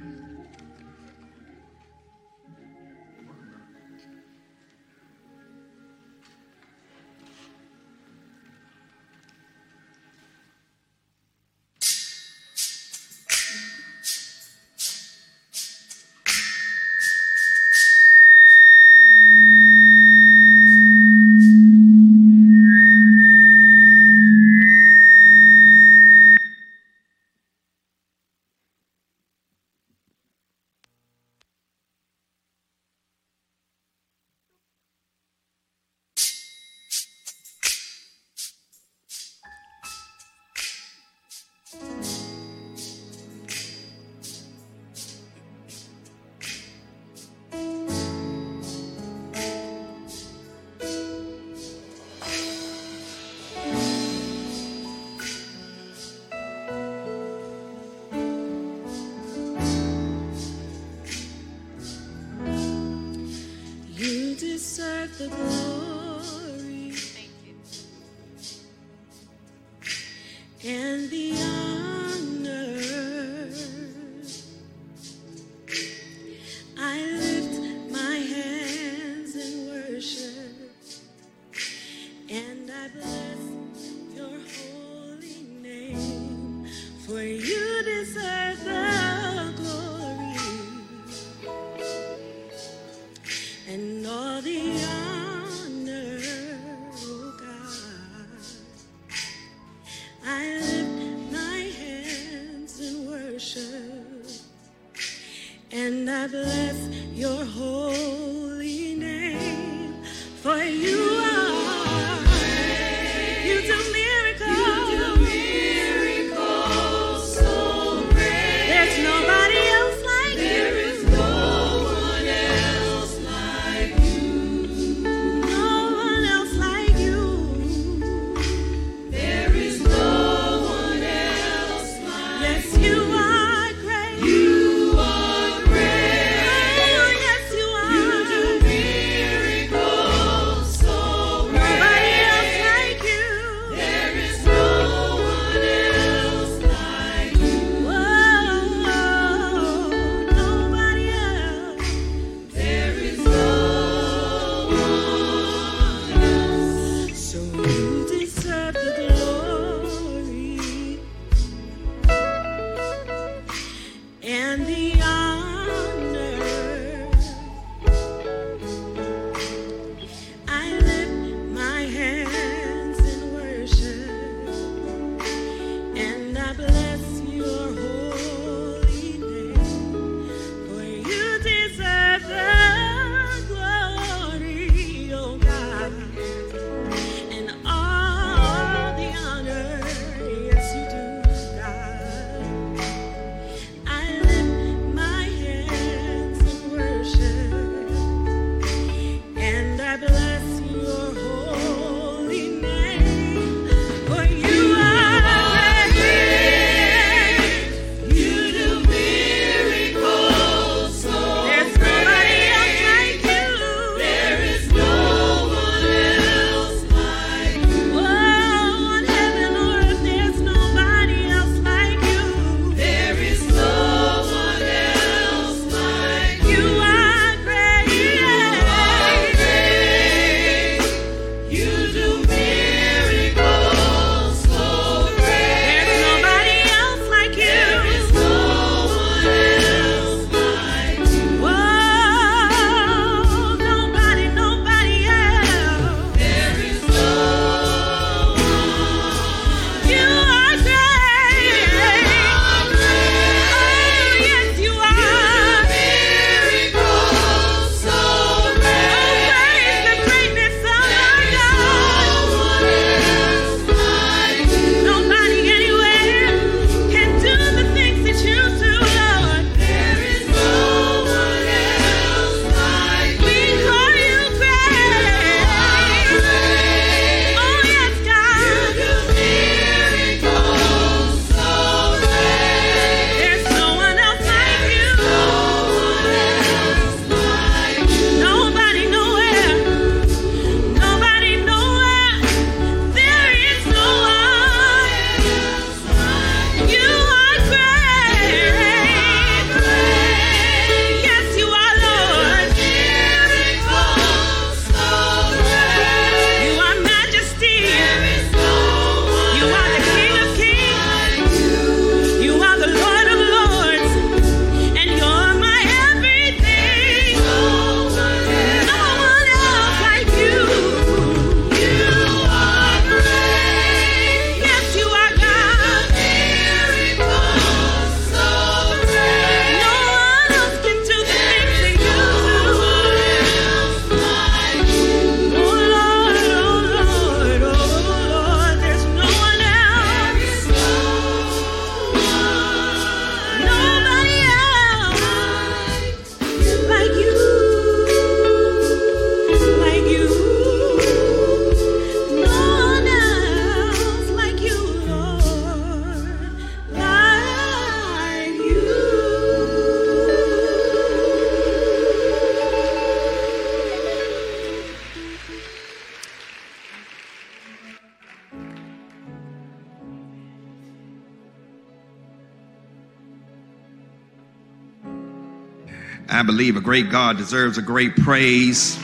Believe a great God deserves a great praise.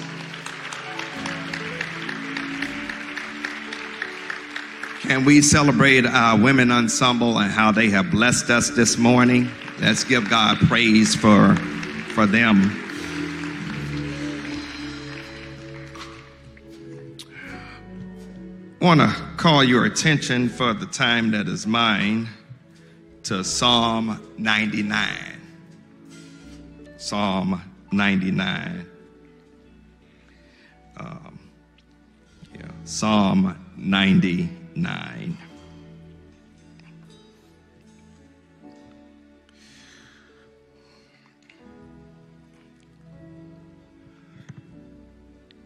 Can we celebrate our women ensemble and how they have blessed us this morning? Let's give God praise for, for them. I want to call your attention for the time that is mine to Psalm 99. Psalm 99. Um, yeah, Psalm 99.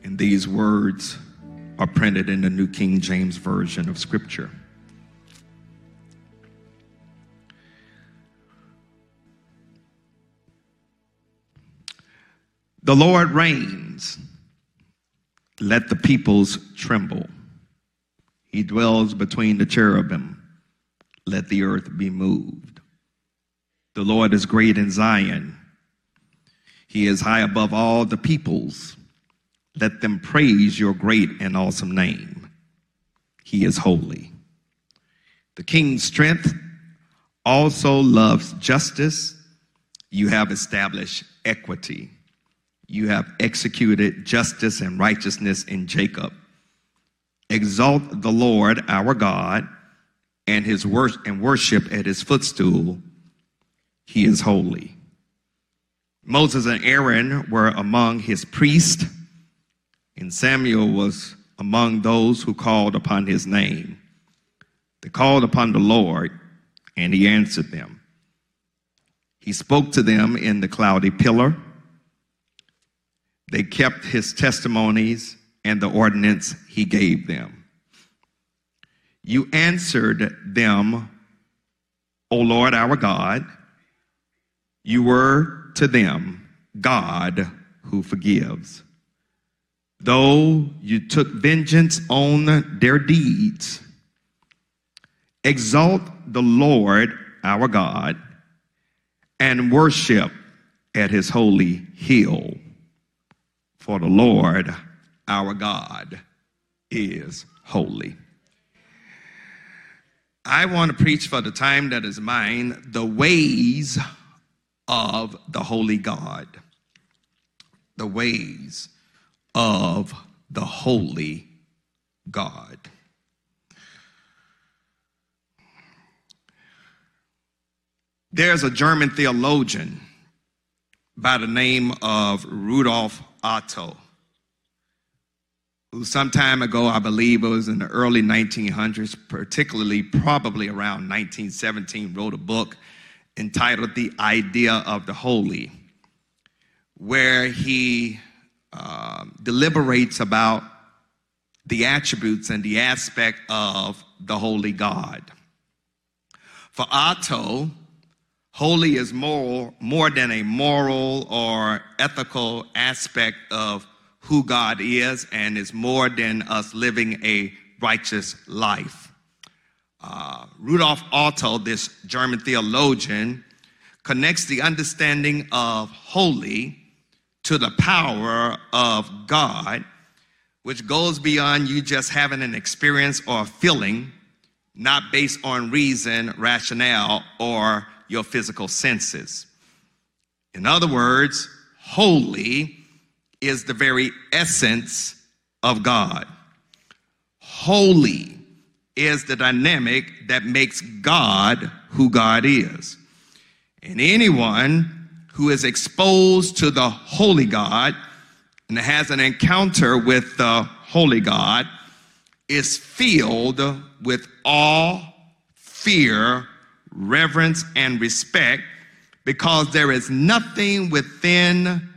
And these words are printed in the New King James Version of Scripture. The Lord reigns. Let the peoples tremble. He dwells between the cherubim. Let the earth be moved. The Lord is great in Zion. He is high above all the peoples. Let them praise your great and awesome name. He is holy. The king's strength also loves justice. You have established equity. You have executed justice and righteousness in Jacob. Exalt the Lord our God and his wor- and worship at his footstool. He is holy. Moses and Aaron were among his priests, and Samuel was among those who called upon his name. They called upon the Lord, and he answered them. He spoke to them in the cloudy pillar. They kept his testimonies and the ordinance he gave them. You answered them, O Lord our God. You were to them God who forgives. Though you took vengeance on their deeds, exalt the Lord our God and worship at his holy hill. For the Lord our God is holy. I want to preach for the time that is mine the ways of the holy God. The ways of the holy God. There's a German theologian by the name of Rudolf Otto, who some time ago, I believe it was in the early 1900s, particularly probably around 1917, wrote a book entitled The Idea of the Holy, where he um, deliberates about the attributes and the aspect of the holy God. For Otto, holy is more, more than a moral or ethical aspect of who God is and is more than us living a righteous life. Uh, Rudolf Otto, this German theologian, connects the understanding of holy to the power of God, which goes beyond you just having an experience or feeling, not based on reason, rationale, or your physical senses. In other words, holy is the very essence of God. Holy is the dynamic that makes God who God is. And anyone who is exposed to the holy God and has an encounter with the holy God is filled with awe, fear, reverence, and respect because there is nothing within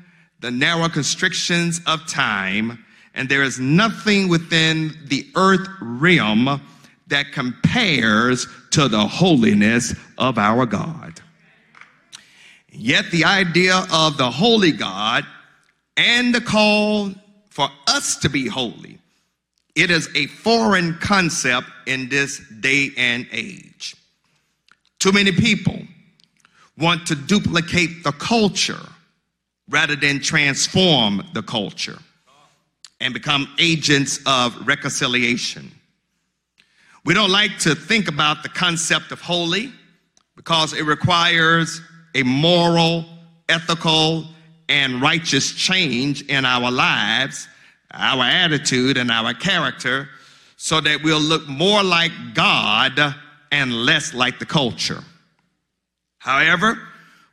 the narrow constrictions of time and there is nothing within the earth realm that compares to the holiness of our God. Yet the idea of the holy God and the call for us to be holy, it is a foreign concept in this day and age. Too many people want to duplicate the culture rather than transform the culture and become agents of reconciliation. We don't like to think about the concept of holy because it requires a moral, ethical, and righteous change in our lives, our attitude, and our character so that we'll look more like God and less like the culture. However,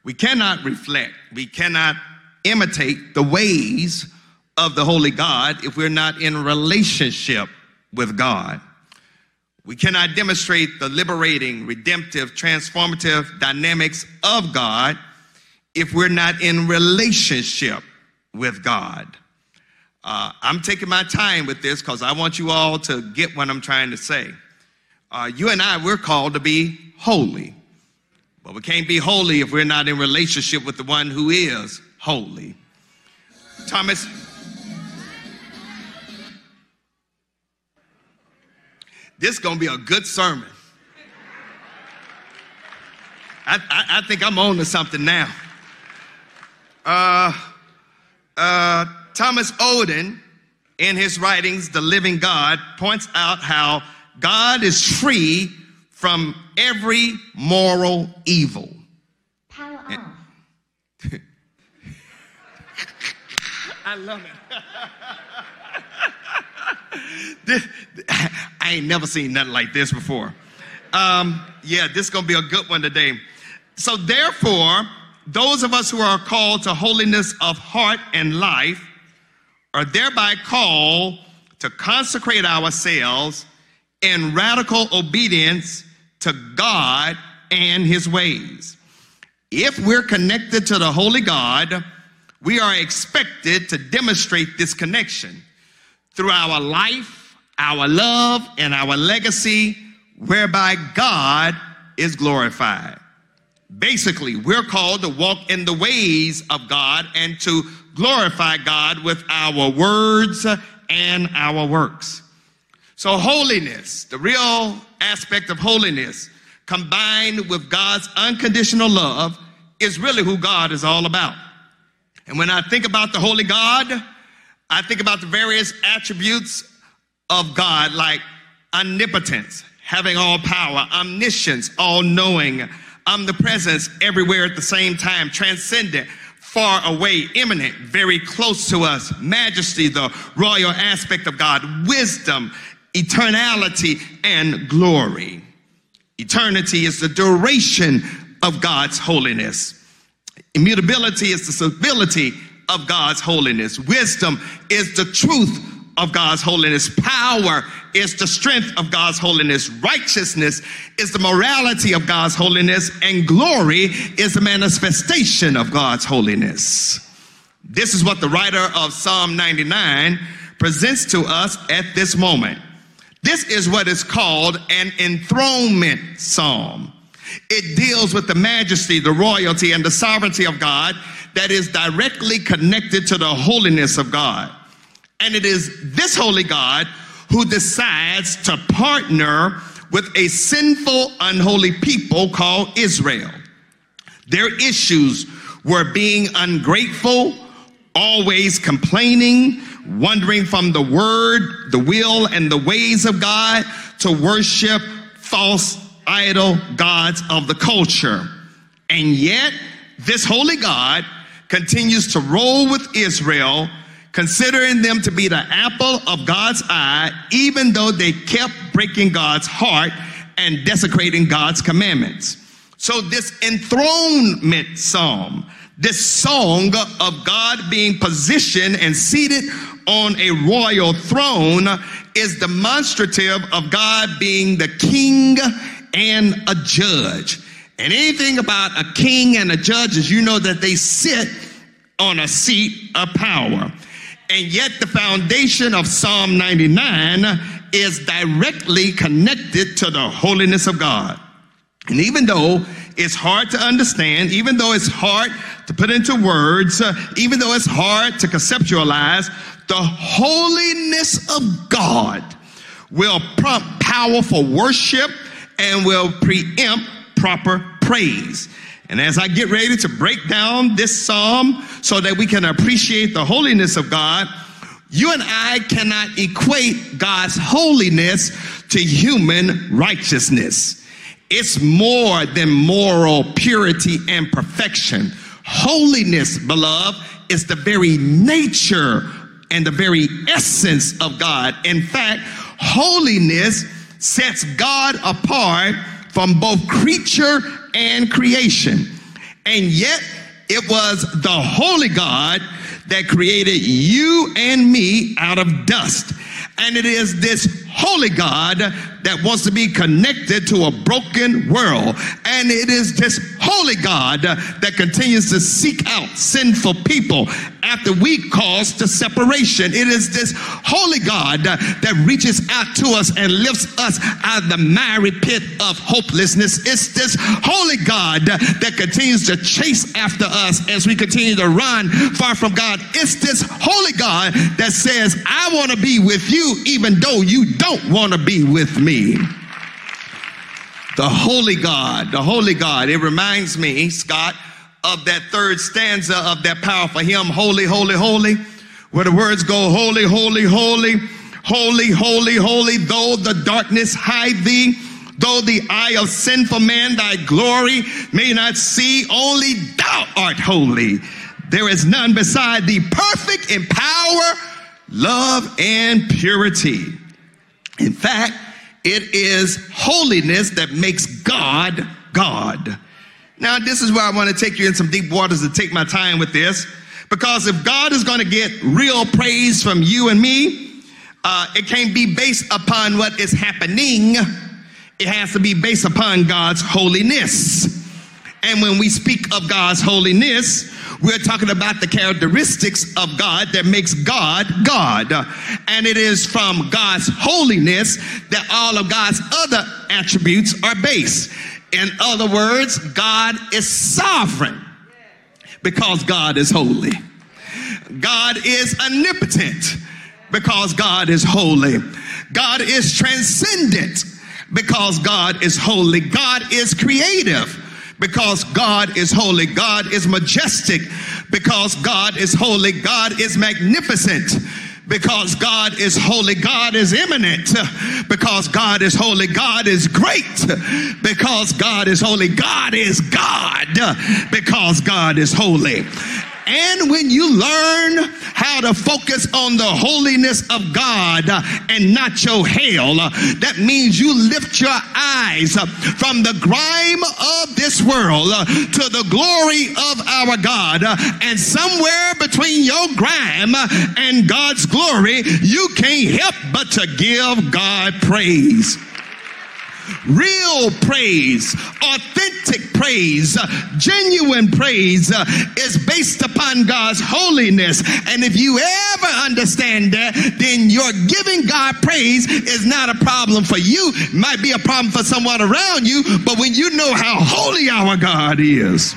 we cannot reflect, we cannot imitate the ways of the Holy God if we're not in relationship with God. We cannot demonstrate the liberating, redemptive, transformative dynamics of God if we're not in relationship with God. Uh, I'm taking my time with this because I want you all to get what I'm trying to say. Uh, you and I, we're called to be holy. But we can't be holy if we're not in relationship with the one who is holy. Thomas, this is going to be a good sermon. I, I, I think I'm on to something now. Uh, uh, Thomas Oden, in his writings, The Living God, points out how God is free from every moral evil. Power And- on. I love it. This- I ain't never seen nothing like this before. Um, yeah, this is gonna be a good one today. So, therefore, those of us who are called to holiness of heart and life are thereby called to consecrate ourselves in radical obedience to God and His ways. If we're connected to the Holy God, we are expected to demonstrate this connection through our life, our love, and our legacy, whereby God is glorified. Basically, we're called to walk in the ways of God and to glorify God with our words and our works. So, holiness, the real aspect of holiness, combined with God's unconditional love, is really who God is all about. And when I think about the Holy God, I think about the various attributes of God, like omnipotence, having all power, omniscience, all knowing, omnipresence, everywhere at the same time, transcendent, far away, immanent, very close to us, majesty, the royal aspect of God, wisdom, eternality, and glory. Eternity is the duration of God's holiness. Immutability is the stability of God's holiness. Wisdom is the truth of God's holiness. Power is the strength of God's holiness. Righteousness is the morality of God's holiness. And glory is the manifestation of God's holiness. This is what the writer of Psalm 99 presents to us at this moment. This is what is called an enthronement psalm. It deals with the majesty, the royalty, and the sovereignty of God that is directly connected to the holiness of God. And it is this holy God who decides to partner with a sinful, unholy people called Israel. Their issues were being ungrateful, always complaining, wandering from the word, the will, and the ways of God to worship false idol gods of the culture. And yet, this holy God continues to roll with Israel, considering them to be the apple of God's eye, even though they kept breaking God's heart and desecrating God's commandments. So, this enthronement psalm, this song of God being positioned and seated on a royal throne, is demonstrative of God being the king and a judge. And anything about a king and a judge is you know that they sit on a seat of power. And yet, the foundation of Psalm 99 is directly connected to the holiness of God. And even though it's hard to understand, even though it's hard to put into words, uh, even though it's hard to conceptualize, the holiness of God will prompt powerful worship and will preempt proper praise. And as I get ready to break down this psalm so that we can appreciate the holiness of God, you and I cannot equate God's holiness to human righteousness. It's more than moral purity and perfection. Holiness, beloved, is the very nature and the very essence of God. In fact, holiness sets God apart from both creature and creation. And yet, it was the holy God that created you and me out of dust. And it is this holy God that wants to be connected to a broken world. And it is this holy God that continues to seek out sinful people after we cause to separation. It is this holy God that reaches out to us and lifts us out of the miry pit of hopelessness. It's this holy God that continues to chase after us as we continue to run far from God. It's this holy God that says, I want to be with you even though you don't want to be with me. The holy God, the holy God. It reminds me, Scott, of that third stanza of that powerful hymn, Holy, Holy, Holy, where the words go, Holy, Holy, Holy, Holy, Holy, Holy, though the darkness hide thee, though the eye of sinful man thy glory may not see, only thou art holy. There is none beside thee, perfect in power, love, and purity. In fact, it is holiness that makes God God. Now, this is where I want to take you in some deep waters to take my time with this. Because if God is going to get real praise from you and me, uh, it can't be based upon what is happening. It has to be based upon God's holiness. And when we speak of God's holiness, we're talking about the characteristics of God that makes God God. And it is from God's holiness that all of God's other attributes are based. In other words, God is sovereign because God is holy. God is omnipotent because God is holy. God is transcendent because God is holy. God is creative because God is holy. God is majestic because God is holy. God is magnificent because God is holy. God is eminent because God is holy. God is great because God is holy. God is God because God is holy. And when you learn how to focus on the holiness of God and not your hell, that means you lift your eyes from the grime of this world to the glory of our God. And somewhere between your grime and God's glory, you can't help but to give God praise real praise, authentic praise, genuine praise uh, is based upon God's holiness. And if you ever understand that, then your giving God praise is not a problem for you. It might be a problem for someone around you, but when you know how holy our God is,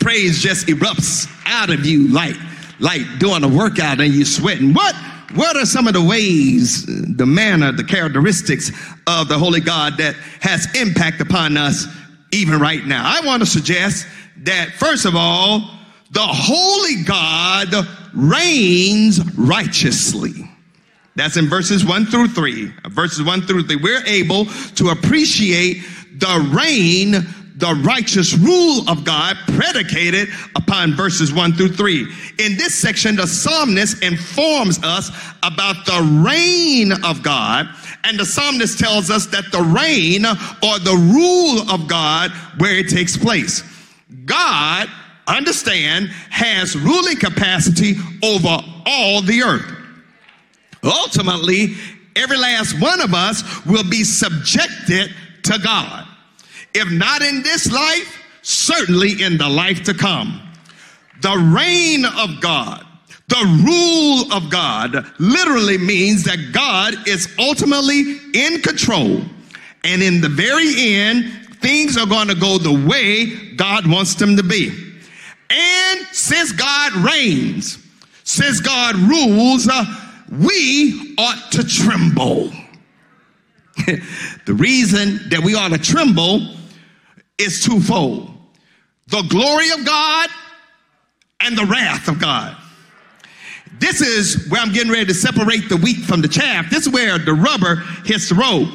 praise just erupts out of you like like doing a workout and you're sweating. What what are some of the ways, the manner, the characteristics of the Holy God that has impact upon us even right now? I want to suggest that, first of all, the Holy God reigns righteously. That's in verses one through three. Verses one through three. We're able to appreciate the reign the righteous rule of God predicated upon verses 1 through 3. In this section, the psalmist informs us about the reign of God, and the psalmist tells us that the reign or the rule of God where it takes place. God, understand, has ruling capacity over all the earth. Ultimately, every last one of us will be subjected to God. If not in this life, certainly in the life to come. The reign of God, the rule of God literally means that God is ultimately in control. And in the very end, things are going to go the way God wants them to be. And since God reigns, since God rules, uh, we ought to tremble. the reason that we ought to tremble is twofold the glory of God and the wrath of God. This is where I'm getting ready to separate the wheat from the chaff. This is where the rubber hits the road.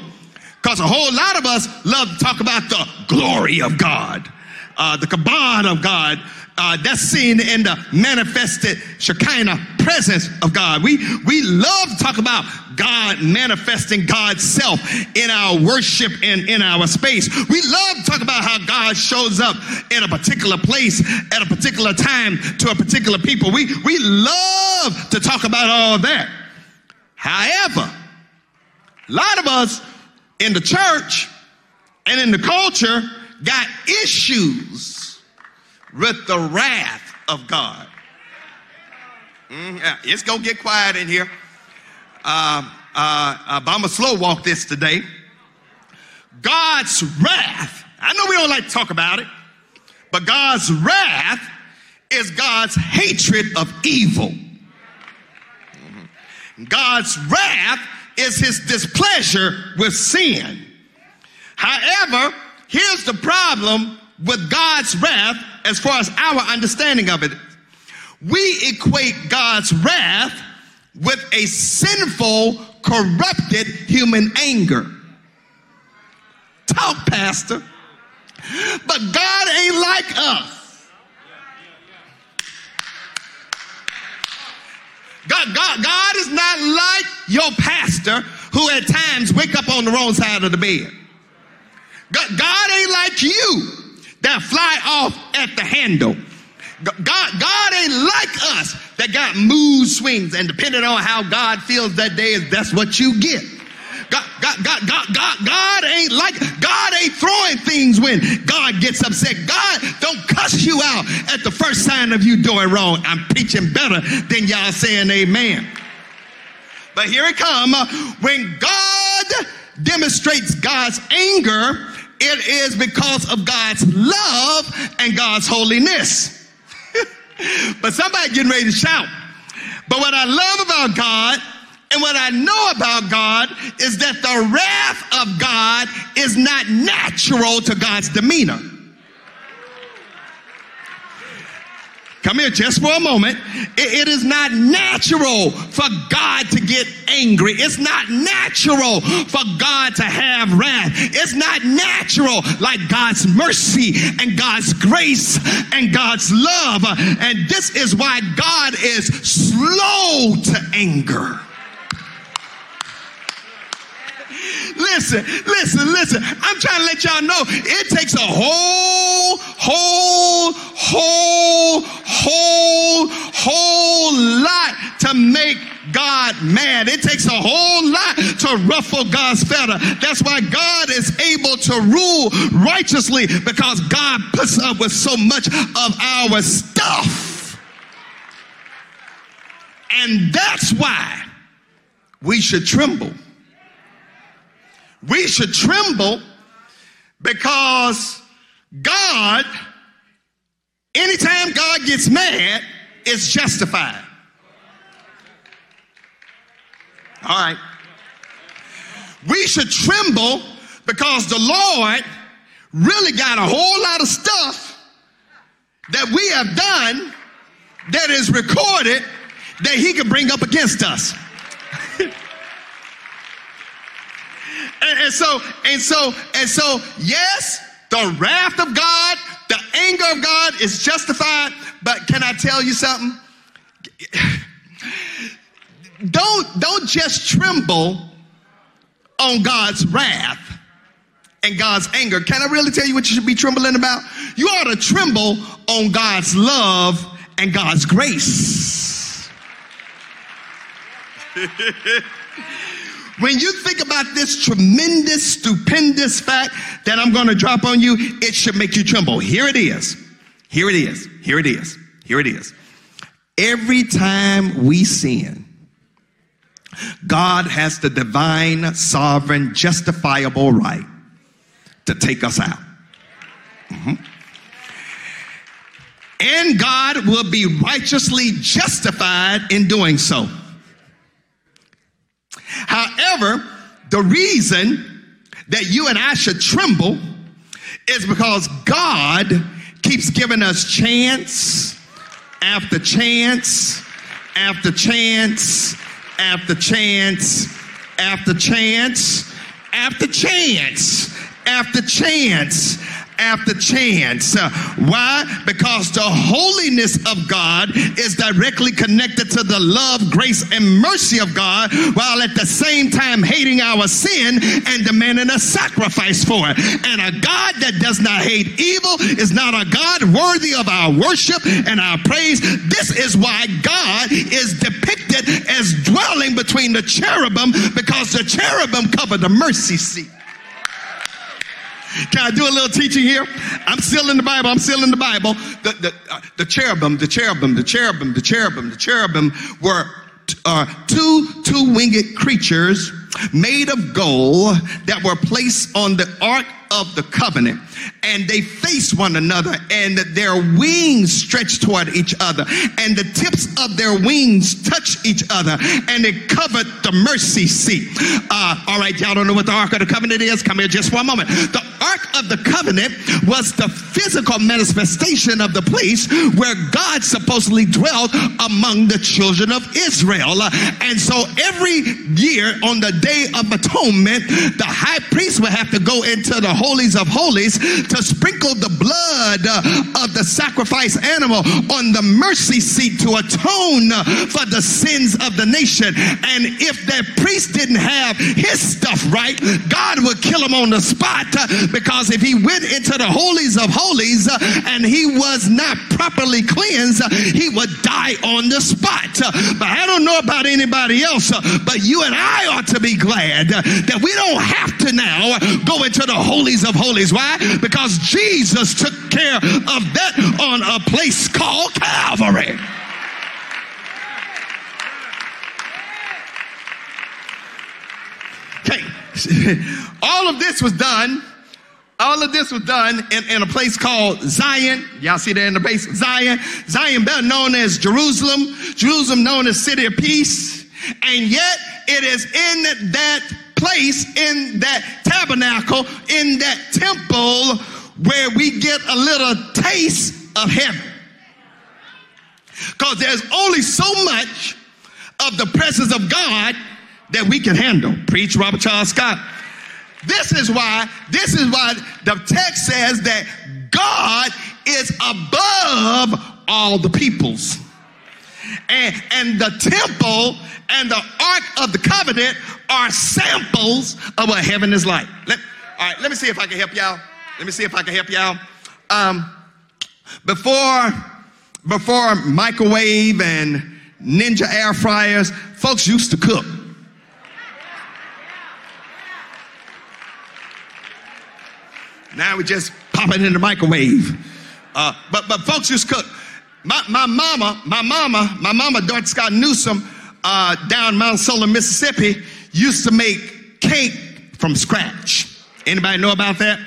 Because a whole lot of us love to talk about the glory of God, uh, the kabod of God. Uh, that's seen in the manifested Shekinah presence of God. We, we love to talk about God manifesting God's self in our worship and in our space. We love to talk about how God shows up in a particular place at a particular time to a particular people. We, we love to talk about all that. However, a lot of us in the church and in the culture got issues with the wrath of God. Mm, yeah, it's gonna get quiet in here. Uh, uh, uh, but I'm gonna slow walk this today. God's wrath. I know we don't like to talk about it, but God's wrath is God's hatred of evil. Mhm. God's wrath is his displeasure with sin. However, here's the problem with God's wrath as far as our understanding of it. We equate God's wrath with a sinful, corrupted human anger. Talk, Pastor. But God ain't like us. God, God, God is not like your pastor who at times wake up on the wrong side of the bed. God, God ain't like you that fly off at the handle. God, God ain't like us that got mood swings, and depending on how God feels that day, is that's what you get. God, God, God, God, God, God ain't like God ain't throwing things when God gets upset. God don't cuss you out at the first sign of you doing wrong. I'm preaching better than y'all saying amen. But here it come. Uh, when God demonstrates God's anger, it is because of God's love and God's holiness. but somebody getting ready to shout. But what I love about God and what I know about God is that the wrath of God is not natural to God's demeanor. Come here just for a moment. It, it is not natural for God to get angry. It's not natural for God to have wrath. It's not natural like God's mercy and God's grace and God's love. And this is why God is slow to anger. Listen, listen, listen. I'm trying to let y'all know it takes a whole, whole, whole, whole, whole lot to make God mad. It takes a whole lot to ruffle God's feather. That's why God is able to rule righteously because God puts up with so much of our stuff. And that's why we should tremble. We should tremble because God, anytime God gets mad, is justified. All right. We should tremble because the Lord really got a whole lot of stuff that we have done that is recorded that he can bring up against us. And, and so, and so, and so, yes, the wrath of God, the anger of God is justified. But can I tell you something? Don't, don't just tremble on God's wrath and God's anger. Can I really tell you what you should be trembling about? You ought to tremble on God's love and God's grace. When you think about this tremendous, stupendous fact that I'm going to drop on you, it should make you tremble. Here it is. Here it is. Here it is. Here it is. Every time we sin, God has the divine, sovereign, justifiable right to take us out. Mhm. And God will be righteously justified in doing so. However, the reason that you and I should tremble is because God keeps giving us chance after chance after chance after chance after chance after chance after chance after chance. Uh, Why? Because the holiness of God is directly connected to the love, grace, and mercy of God, while at the same time hating our sin and demanding a sacrifice for it. And a God that does not hate evil is not a God worthy of our worship and our praise. This is why God is depicted as dwelling between the cherubim because the cherubim cover the mercy seat. Can I do a little teaching here? I'm still in the Bible. I'm still in the Bible. The, the, uh, the cherubim, the cherubim, the cherubim, the cherubim, the cherubim were uh, two two-winged creatures made of gold that were placed on the ark of the covenant and they face one another and their wings stretch toward each other and the tips of their wings touch each other and it covered the mercy seat. Uh, all right y'all don't know what the ark of the covenant is? Come here just for a moment. The ark of the covenant was the physical manifestation of the place where god supposedly dwelled among the children of israel. And so every year on the day of atonement the high priest would have to go into the holies of holies to sprinkle the blood of the sacrifice animal on the mercy seat to atone for the sins of the nation. And if that priest didn't have his stuff right, God would kill him on the spot because if he went into the holies of holies and he was not properly cleansed, he would die on the spot. But I don't know about anybody else, but you and I ought to be glad uh, that we don't have to now go into the holies of holies. Why? Because Jesus took care of that on a place called Calvary. Okay. All of this was done. All of this was done in, in a place called Zion. Y'all see that in the base? Zion. Zion, better known as Jerusalem. Jerusalem known as City of Peace. And yet it is in that place, in that tabernacle, in that temple where we get a little taste of heaven. Because there's only so much of the presence of God that we can handle. Preach Robert Charles Scott. This is why, this is why the text says that God is above all the peoples. And, and the temple and the ark of the covenant are samples of what heaven is like. Let, all right, let me see if I can help y'all. Let me see if I can help y'all. Um, before, before microwave and ninja air fryers, folks used to cook. Now we just pop it in the microwave. Uh, but but folks just cook. My, my mama, my mama, my mama, Dorothy Scott Newsom, uh, down Mount Solon, Mississippi, used to make cake from scratch. Anybody know about that?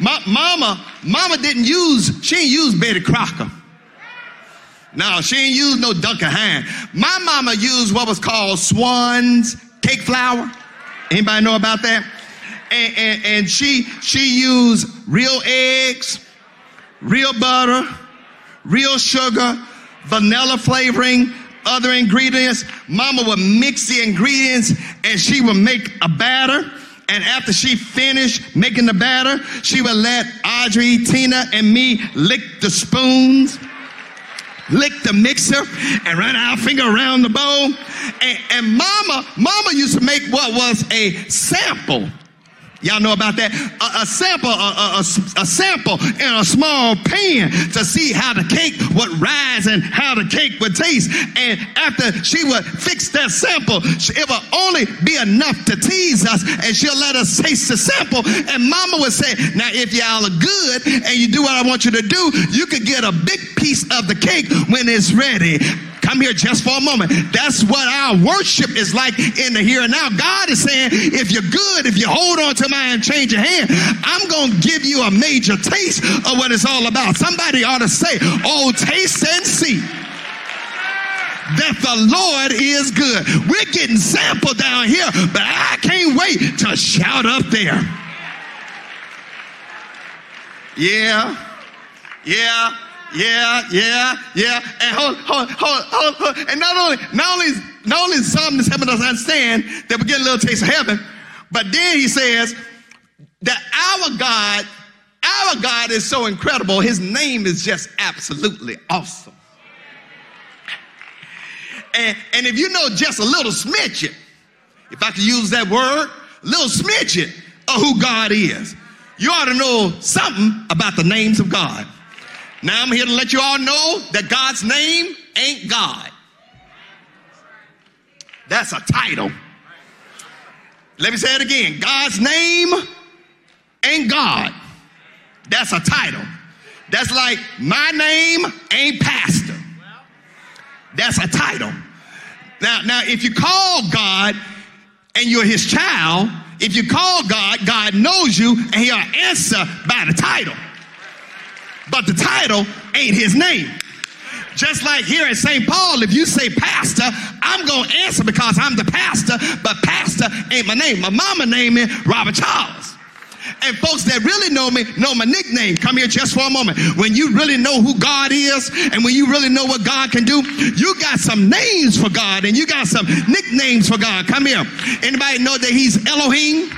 My mama, mama didn't use, she didn't use Betty Crocker. No, she didn't use no Duncan Hine. My mama used what was called Swan's cake flour. Anybody know about that? And, and, and she she used real eggs, real butter, real sugar, vanilla flavoring, other ingredients. Mama would mix the ingredients and she would make a batter. And after she finished making the batter, she would let Audrey, Tina, and me lick the spoons lick the mixer and run our finger around the bowl. And, and mama, mama used to make what was a sample. Y'all know about that? A, a sample, a, a- a- sample in a small pan to see how the cake would rise and how the cake would taste. And after she would fix that sample, it would only be enough to tease us, and she'll let us taste the sample. And Mama would say, "Now, if y'all are good and you do what I want you to do, you could get a big piece of the cake when it's ready." Come here just for a moment. That's what our worship is like in the here and now. God is saying, if you're good, if you hold on to mine and change your hand, I'm going to give you a major taste of what it's all about. Somebody ought to say, oh, taste and see that the Lord is good. We're getting sampled down here, but I can't wait to shout up there. Yeah. Yeah. Yeah, yeah, yeah. And hold, hold, hold, hold, hold. And not only, not only, not only is that's helping us understand that we get a little taste of heaven, but then he says that our God, our God is so incredible. His name is just absolutely awesome. And, and if you know just a little smidgen, if I could use that word, little smidgen of who God is, you ought to know something about the names of God. Now I'm here to let you all know that God's name ain't God. That's a title. Let me say it again. God's name ain't God. That's a title. That's like my name ain't pastor. That's a title. Now, now, if you call God and you're his child, if you call God, God knows you and he'll answer by the title. But the title ain't his name. Just like here at St. Paul, if you say pastor, I'm going to answer because I'm the pastor, but pastor ain't my name. My mama name is Robert Charles. And folks that really know me know my nickname. Come here just for a moment. When you really know who God is and when you really know what God can do, you got some names for God and you got some nicknames for God. Come here. Anybody know that he's Elohim?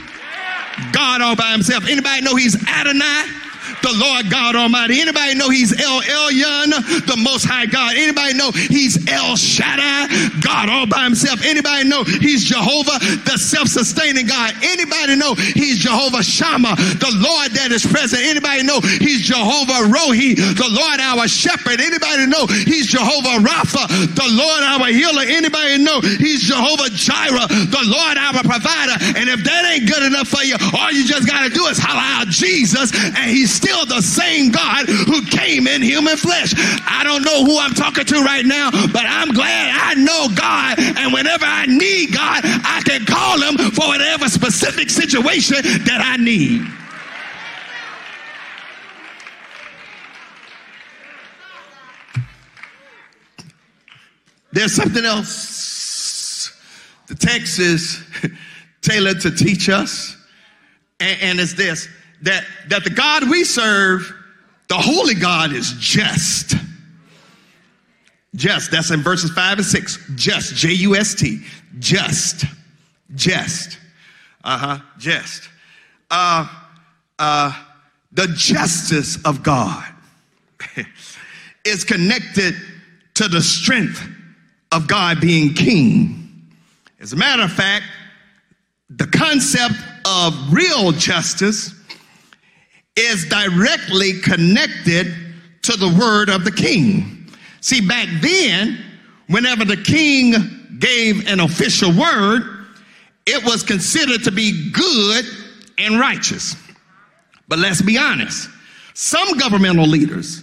God all by himself. Anybody know he's Adonai? The Lord God Almighty. Anybody know he's El Elyon, the Most High God? Anybody know he's El Shaddai, God all by himself? Anybody know he's Jehovah, the self-sustaining God? Anybody know he's Jehovah Shammah, the Lord that is present? Anybody know he's Jehovah Rohi, the Lord our shepherd? Anybody know he's Jehovah Rapha, the Lord our healer? Anybody know he's Jehovah Jireh, the Lord our provider? And if that ain't good enough for you, all you just got to do is holler out Jesus, and he's still the same God who came in human flesh. I don't know who I'm talking to right now, but I'm glad I know God. And whenever I need God, I can call him for whatever specific situation that I need. There's something else. The text is tailored to teach us, and, and it's this that, that the God we serve, the holy God, is just. Just. That's in verses 5 and 6. Just. J U S T. Just. Just. Uh huh. Just. Uh, uh, the justice of God is connected to the strength of God being king. As a matter of fact, the concept of real justice is directly connected to the word of the king. See, back then, whenever the king gave an official word, it was considered to be good and righteous. But let's be honest, some governmental leaders,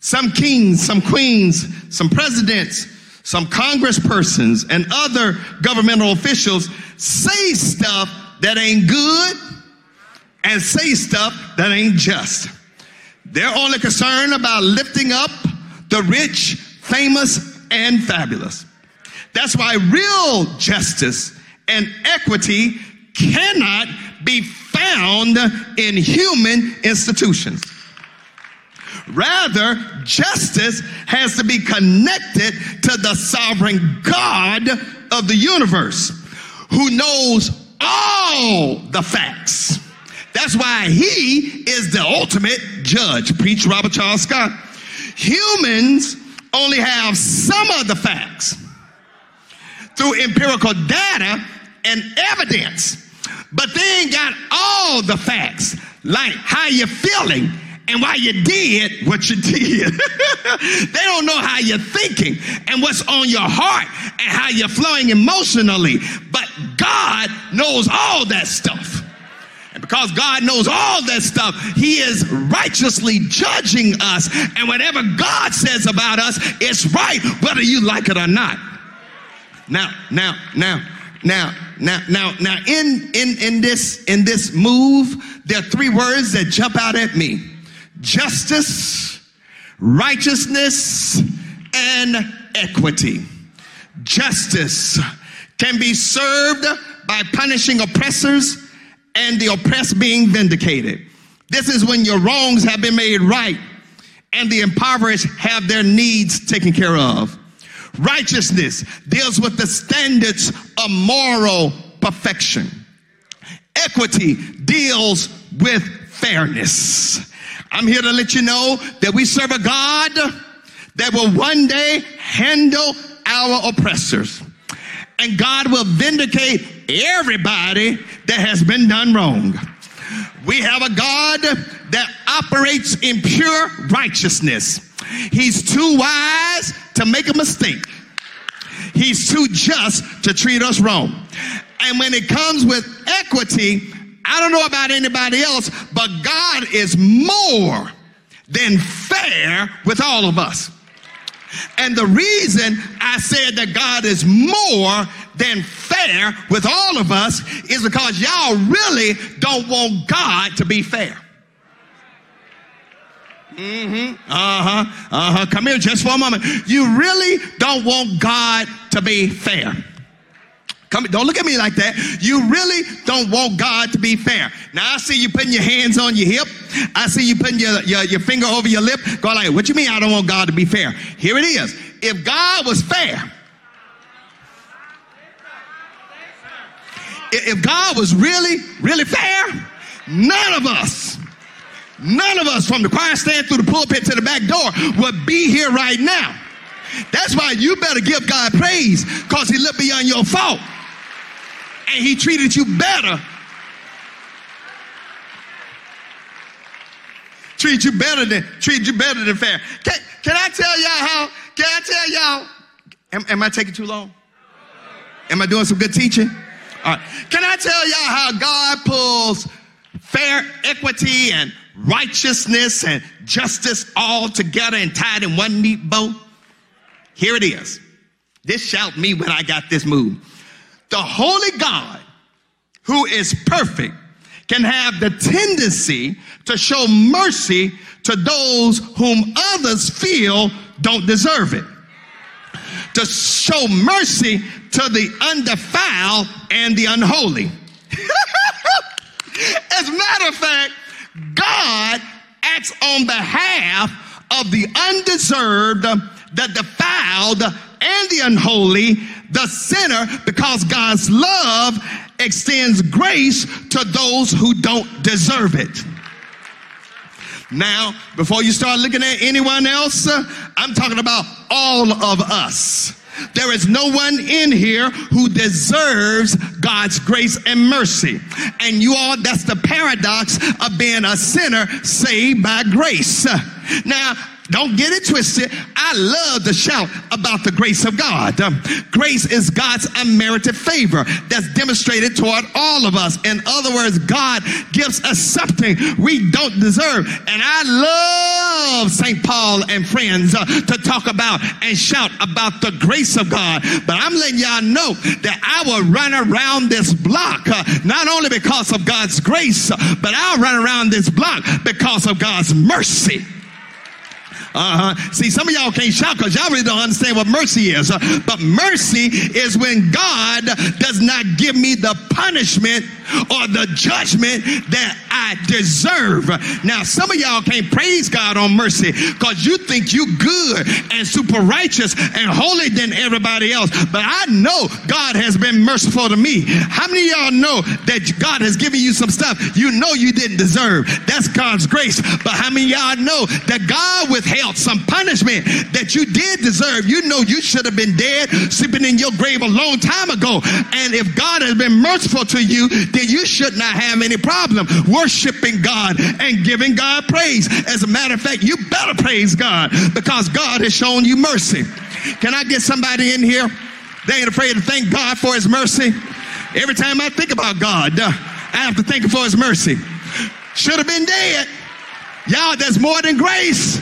some kings, some queens, some presidents, some congresspersons, and other governmental officials say stuff that ain't good and say stuff that ain't just. They're only concerned about lifting up the rich, famous, and fabulous. That's why real justice and equity cannot be found in human institutions. Rather, justice has to be connected to the sovereign God of the universe who knows all the facts that's why he is the ultimate judge. Preach Robert Charles Scott. Humans only have some of the facts through empirical data and evidence, but they ain't got all the facts, like how you're feeling and why you did what you did. they don't know how you're thinking and what's on your heart and how you're flowing emotionally. But God knows all that stuff. Because God knows all that stuff, He is righteously judging us. And whatever God says about us, it's right, whether you like it or not. Now, now, now, now, now, now, now, in in in this in this move, there are three words that jump out at me: justice, righteousness, and equity. Justice can be served by punishing oppressors and the oppressed being vindicated. This is when your wrongs have been made right and the impoverished have their needs taken care of. Righteousness deals with the standards of moral perfection. Equity deals with fairness. I'm here to let you know that we serve a God that will one day handle our oppressors. And God will vindicate everybody that has been done wrong. We have a God that operates in pure righteousness. He's too wise to make a mistake. He's too just to treat us wrong. And when it comes with equity, I don't know about anybody else, but God is more than fair with all of us. And the reason I said that God is more than fair with all of us is because y'all really don't want God to be fair. Mm-hmm. Uh-huh. Uh-huh. Come here just for a moment. You really don't want God to be fair. Come, don't look at me like that. You really don't want God to be fair. Now I see you putting your hands on your hip. I see you putting your, your, your finger over your lip. Go like, what you mean I don't want God to be fair? Here it is. If God was fair, if God was really, really fair, none of us, none of us from the choir stand through the pulpit to the back door would be here right now. That's why you better give God praise because he looked beyond your fault and he treated you better. Treat you better than treat you better than fair. Can, can I tell y'all how? Can I tell y'all? Am, am I taking too long? Am I doing some good teaching? All right. Can I tell y'all how God pulls fair equity and righteousness and justice all together and tied in one neat bow? Here it is. This shout me when I got this move. The holy God, who is perfect, can have the tendency to show mercy to those whom others feel don't deserve it. To show mercy to the undefiled and the unholy. As a matter of fact, God acts on behalf of the undeserved, the defiled, and the unholy, the sinner, because God's love extends grace to those who don't deserve it. Now, before you start looking at anyone else, uh, I'm talking about all of us. There is no one in here who deserves God's grace and mercy. And you all, that's the paradox of being a sinner saved by grace. Now, don't get it twisted. I love to shout about the grace of God. Um, grace is God's unmerited favor that's demonstrated toward all of us. In other words, God gives us something we don't deserve. And I love St. Paul and friends uh, to talk about and shout about the grace of God. But I'm letting y'all know that I will run around this block uh, not only because of God's grace, but I'll run around this block because of God's mercy. Uh huh. See, some of y'all can't shout because y'all really don't understand what mercy is. Uh, but mercy is when God does not give me the punishment or the judgment that I deserve. Now, some of y'all can't praise God on mercy because you think you good and super righteous and holy than everybody else. But I know God has been merciful to me. How many of y'all know that God has given you some stuff you know you didn't deserve? That's God's grace. But how many of y'all know that God withheld some punishment that you did deserve? You know you should have been dead, sleeping in your grave a long time ago. And if God has been merciful to you, then you should not have any problem God and giving God praise. As a matter of fact, you better praise God because God has shown you mercy. Can I get somebody in here? They ain't afraid to thank God for his mercy. Every time I think about God, uh, I have to thank him for his mercy. Should have been dead. Y'all, that's more than grace.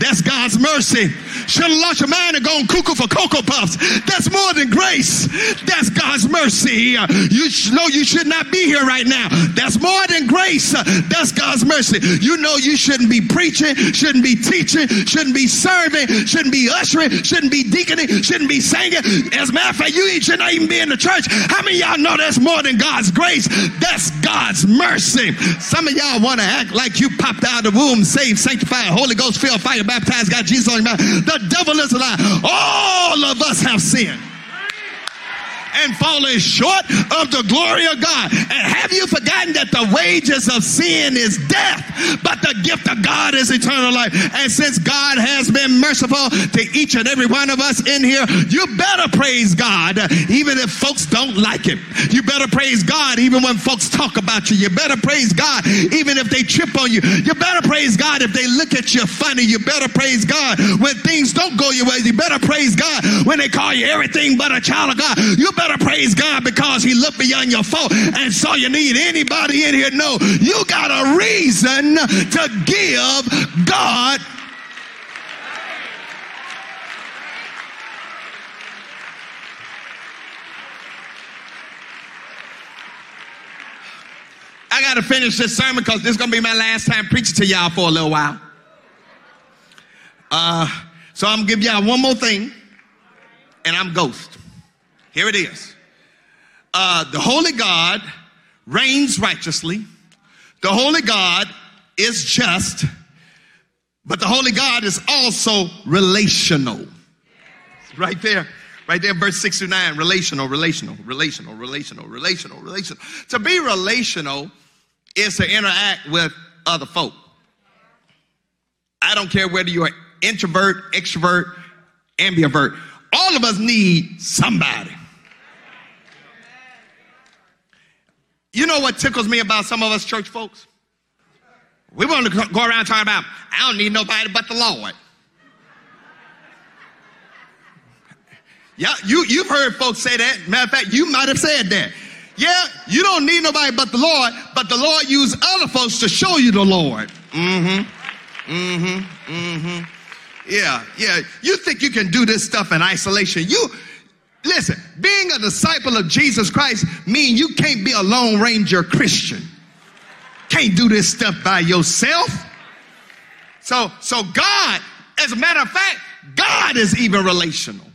That's God's mercy. Should have lost your mind and gone cuckoo for Cocoa Puffs. That's more than grace. That's God's mercy. You know you should not be here right now. That's more than grace. That's God's mercy. You know you shouldn't be preaching, shouldn't be teaching, shouldn't be serving, shouldn't be ushering, shouldn't be deaconing, shouldn't be singing. As a matter of fact, you should not even be in the church. How many y'all know that's more than God's grace? That's God's mercy. Some of y'all want to act like you popped out of the womb, saved, sanctified, Holy Ghost filled, fire baptized, got Jesus on your mouth. The devil is a lie. All of us have sinned and falling short of the glory of God. And have you forgotten that the wages of sin is death, but the gift of God is eternal life? And since God has been merciful to each and every one of us in here, you better praise God even if folks don't like it. You better praise God even when folks talk about you. You better praise God even if they trip on you. You better praise God if they look at you funny. You better praise God when things don't go your way. You better praise God when they call you everything but a child of God. You better praise God because He looked beyond your fault and saw your need. Anybody in here know you got a reason to give God I got to finish this sermon because this is going to be my last time preaching to y'all for a little while. Uh, so I'm going to give y'all one more thing, and I'm ghost. Here it is. Uh, the Holy God reigns righteously. The Holy God is just, but the Holy God is also relational. Right there. Right there, verse 6 to 9. Relational, relational, relational, relational, relational, relational. To be relational is to interact with other folk. I don't care whether you're introvert, extrovert, ambivert. All of us need somebody. You know what tickles me about some of us church folks? We want to go around talking about, I don't need nobody but the Lord. Yeah, you, you've heard folks say that. Matter of fact, you might have said that. Yeah, you don't need nobody but the Lord, but the Lord used other folks to show you the Lord. Mm-hmm. Mm-hmm. Mm-hmm. Yeah, yeah. You think you can do this stuff in isolation. You listen, being a disciple of Jesus Christ mean you can't be a lone ranger Christian. Can't do this stuff by yourself. So, so God, as a matter of fact, God is even relational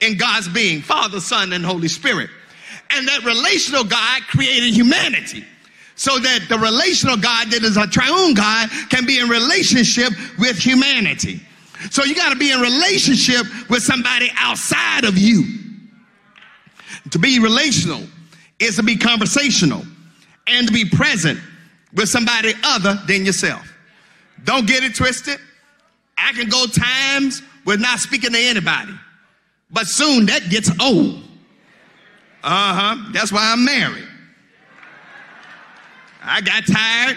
in God's being, Father, Son, and Holy Spirit. And that relational God created humanity so that the relational God that is a triune God can be in relationship with humanity. So you got to be in relationship with somebody outside of you. To be relational is to be conversational and to be present with somebody other than yourself. Don't get it twisted. I can go times with not speaking to anybody, but soon that gets old. Uh huh. That's why I'm married. I got tired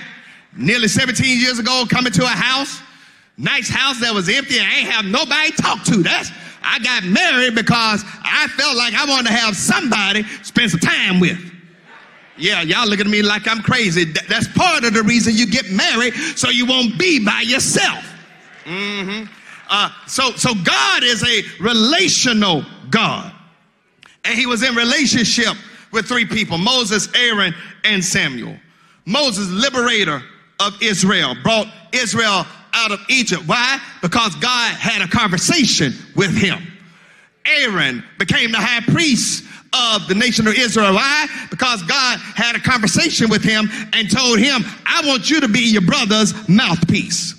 nearly 17 years ago coming to a house, nice house that was empty and I ain't have nobody talk to. That's I got married because I felt like I wanted to have somebody spend some time with. Yeah, y'all look at me like I'm crazy. Th- That's part of the reason you get married, so you won't be by yourself. Mm-hmm. Uh, so, so God is a relational God, and He was in relationship with three people: Moses, Aaron, and Samuel. Moses, liberator of Israel, brought Israel out of Egypt. Why? Because God had a conversation with him. Aaron became the high priest of the nation of Israel. Why? Because God had a conversation with him and told him, I want you to be your brother's mouthpiece.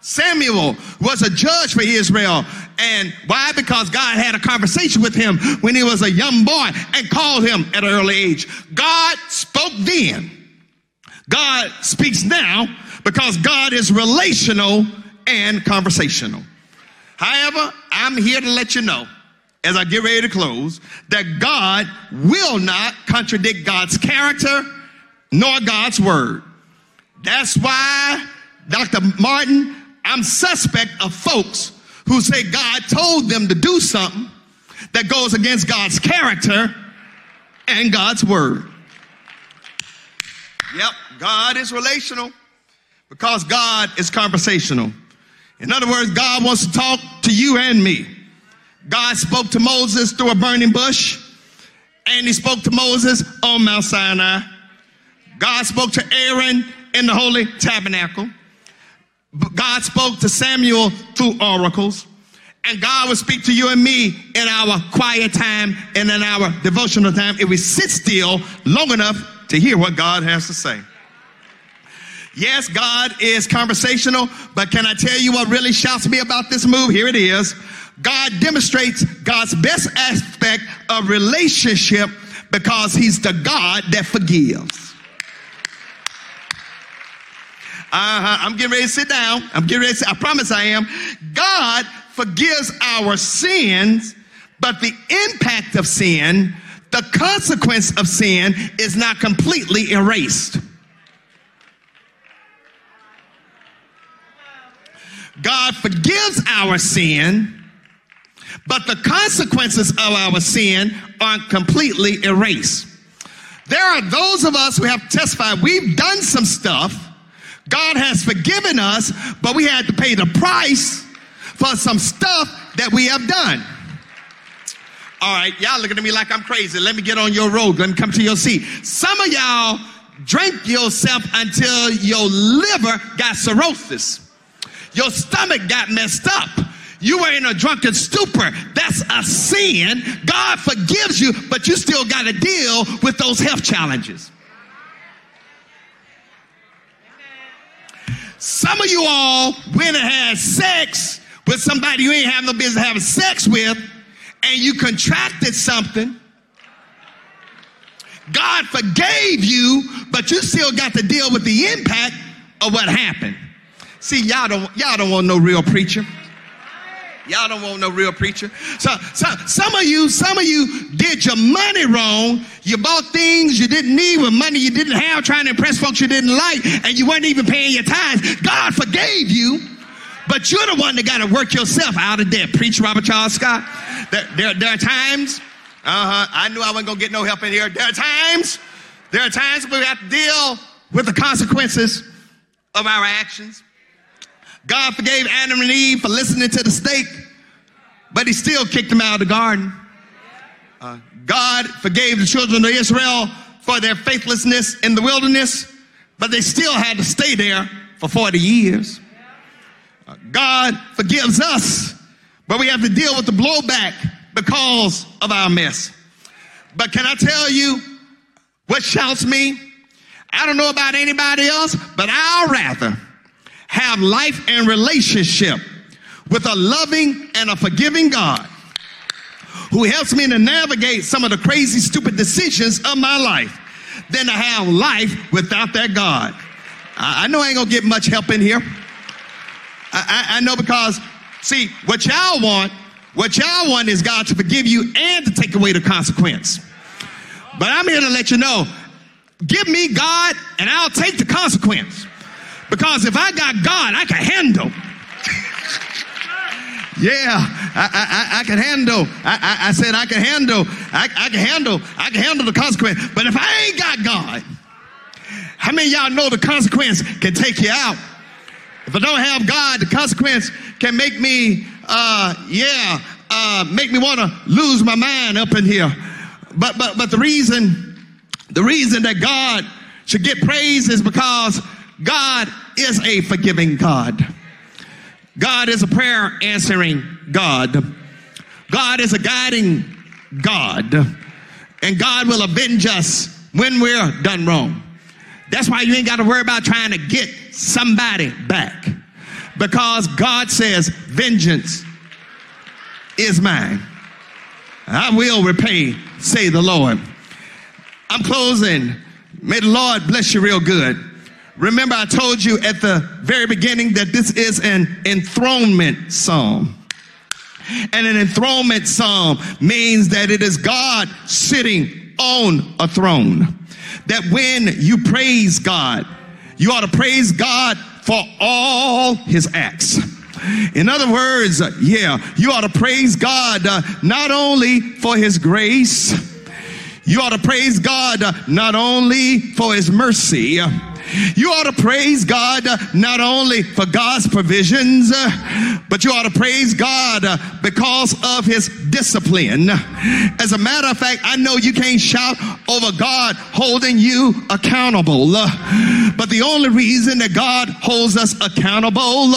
Samuel was a judge for Israel. And why? Because God had a conversation with him when he was a young boy and called him at an early age. God spoke then. God speaks now because God is relational and conversational. However, I'm here to let you know, as I get ready to close, that God will not contradict God's character nor God's word. That's why, Dr. Martin, I'm suspect of folks who say God told them to do something that goes against God's character and God's word. Yep, God is relational because God is conversational. In other words, God wants to talk to you and me. God spoke to Moses through a burning bush, and he spoke to Moses on Mount Sinai. God spoke to Aaron in the holy tabernacle. God spoke to Samuel through oracles. And God will speak to you and me in our quiet time and in our devotional time if we sit still long enough to hear what God has to say. Yes, God is conversational, but can I tell you what really shouts me about this move? Here it is. God demonstrates God's best aspect of relationship because he's the God that forgives. Uh-huh. I'm getting ready to sit down. I'm getting ready to sit. I promise I am. God forgives our sins, but the impact of sin, the consequence of sin, is not completely erased. God forgives our sin, but the consequences of our sin aren't completely erased. There are those of us who have testified we've done some stuff. God has forgiven us, but we had to pay the price for some stuff that we have done. All right, y'all looking at me like I'm crazy. Let me get on your road. Let me come to your seat. Some of y'all drank yourself until your liver got cirrhosis. Your stomach got messed up. You were in a drunken stupor. That's a sin. God forgives you, but you still got to deal with those health challenges. Some of you all went and had sex with somebody you ain't have no business having sex with, and you contracted something. God forgave you, but you still got to deal with the impact of what happened. See, y'all don't y'all don't want no real preacher. Y'all don't want no real preacher. So, so some of you, some of you did your money wrong. You bought things you didn't need with money you didn't have, trying to impress folks you didn't like, and you weren't even paying your tithes. God forgave you, but you're the one that got to work yourself out of debt. Preach Robert Charles Scott. There, there, there are times, uh-huh, I knew I wasn't gonna get no help in here. There are times, there are times we have to deal with the consequences of our actions. God forgave Adam and Eve for listening to the snake, but he still kicked them out of the garden. Uh, God forgave the children of Israel for their faithlessness in the wilderness, but they still had to stay there for 40 years. Uh, God forgives us, but we have to deal with the blowback because of our mess. But can I tell you what shouts me? I don't know about anybody else, but I'll rather have life and relationship with a loving and a forgiving God who helps me to navigate some of the crazy, stupid decisions of my life than to have life without that God. I, I know I ain't gonna get much help in here. I, I, I know because, see, what y'all want, what y'all want is God to forgive you and to take away the consequence. But I'm here to let you know, give me God and I'll take the consequence. Because if I got God, I can handle. yeah, I, I, I can handle. I, I, I said I can handle. I, I can handle. I can handle the consequence. But if I ain't got God, how many y'all know the consequence can take you out? If I don't have God, the consequence can make me, uh, yeah, uh, make me want to lose my mind up in here. But but but the reason, the reason that God should get praise is because God is a forgiving God. God is a prayer answering God. God is a guiding God. And God will avenge us when we're done wrong. That's why you ain't got to worry about trying to get somebody back. Because God says, Vengeance is mine. I will repay, say the Lord. I'm closing. May the Lord bless you real good. Remember, I told you at the very beginning that this is an enthronement psalm. And an enthronement psalm means that it is God sitting on a throne. That when you praise God, you ought to praise God for all his acts. In other words, yeah, you ought to praise God uh, not only for his grace, you ought to praise God uh, not only for his mercy, uh, You ought to praise God not only for God's provisions, but you ought to praise God because of his discipline. As a matter of fact, I know you can't shout over God holding you accountable. But the only reason that God holds us accountable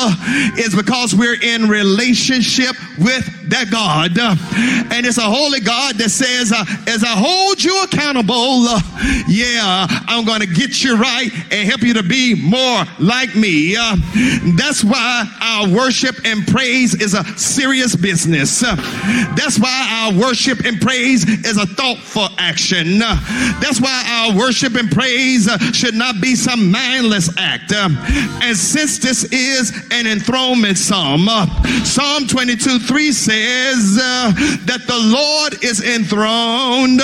is because we're in relationship with that God. Uh, And it's a holy God that says, uh, as I hold you accountable, uh, yeah, I'm going to get you right and help you to be more like me. That's why our worship and praise is a serious business. That's why our worship and praise is a thoughtful action. That's why our worship and praise should not be some mindless act. Uh, And since this is an enthronement psalm, Psalm 22 3 says uh, that the Lord is enthroned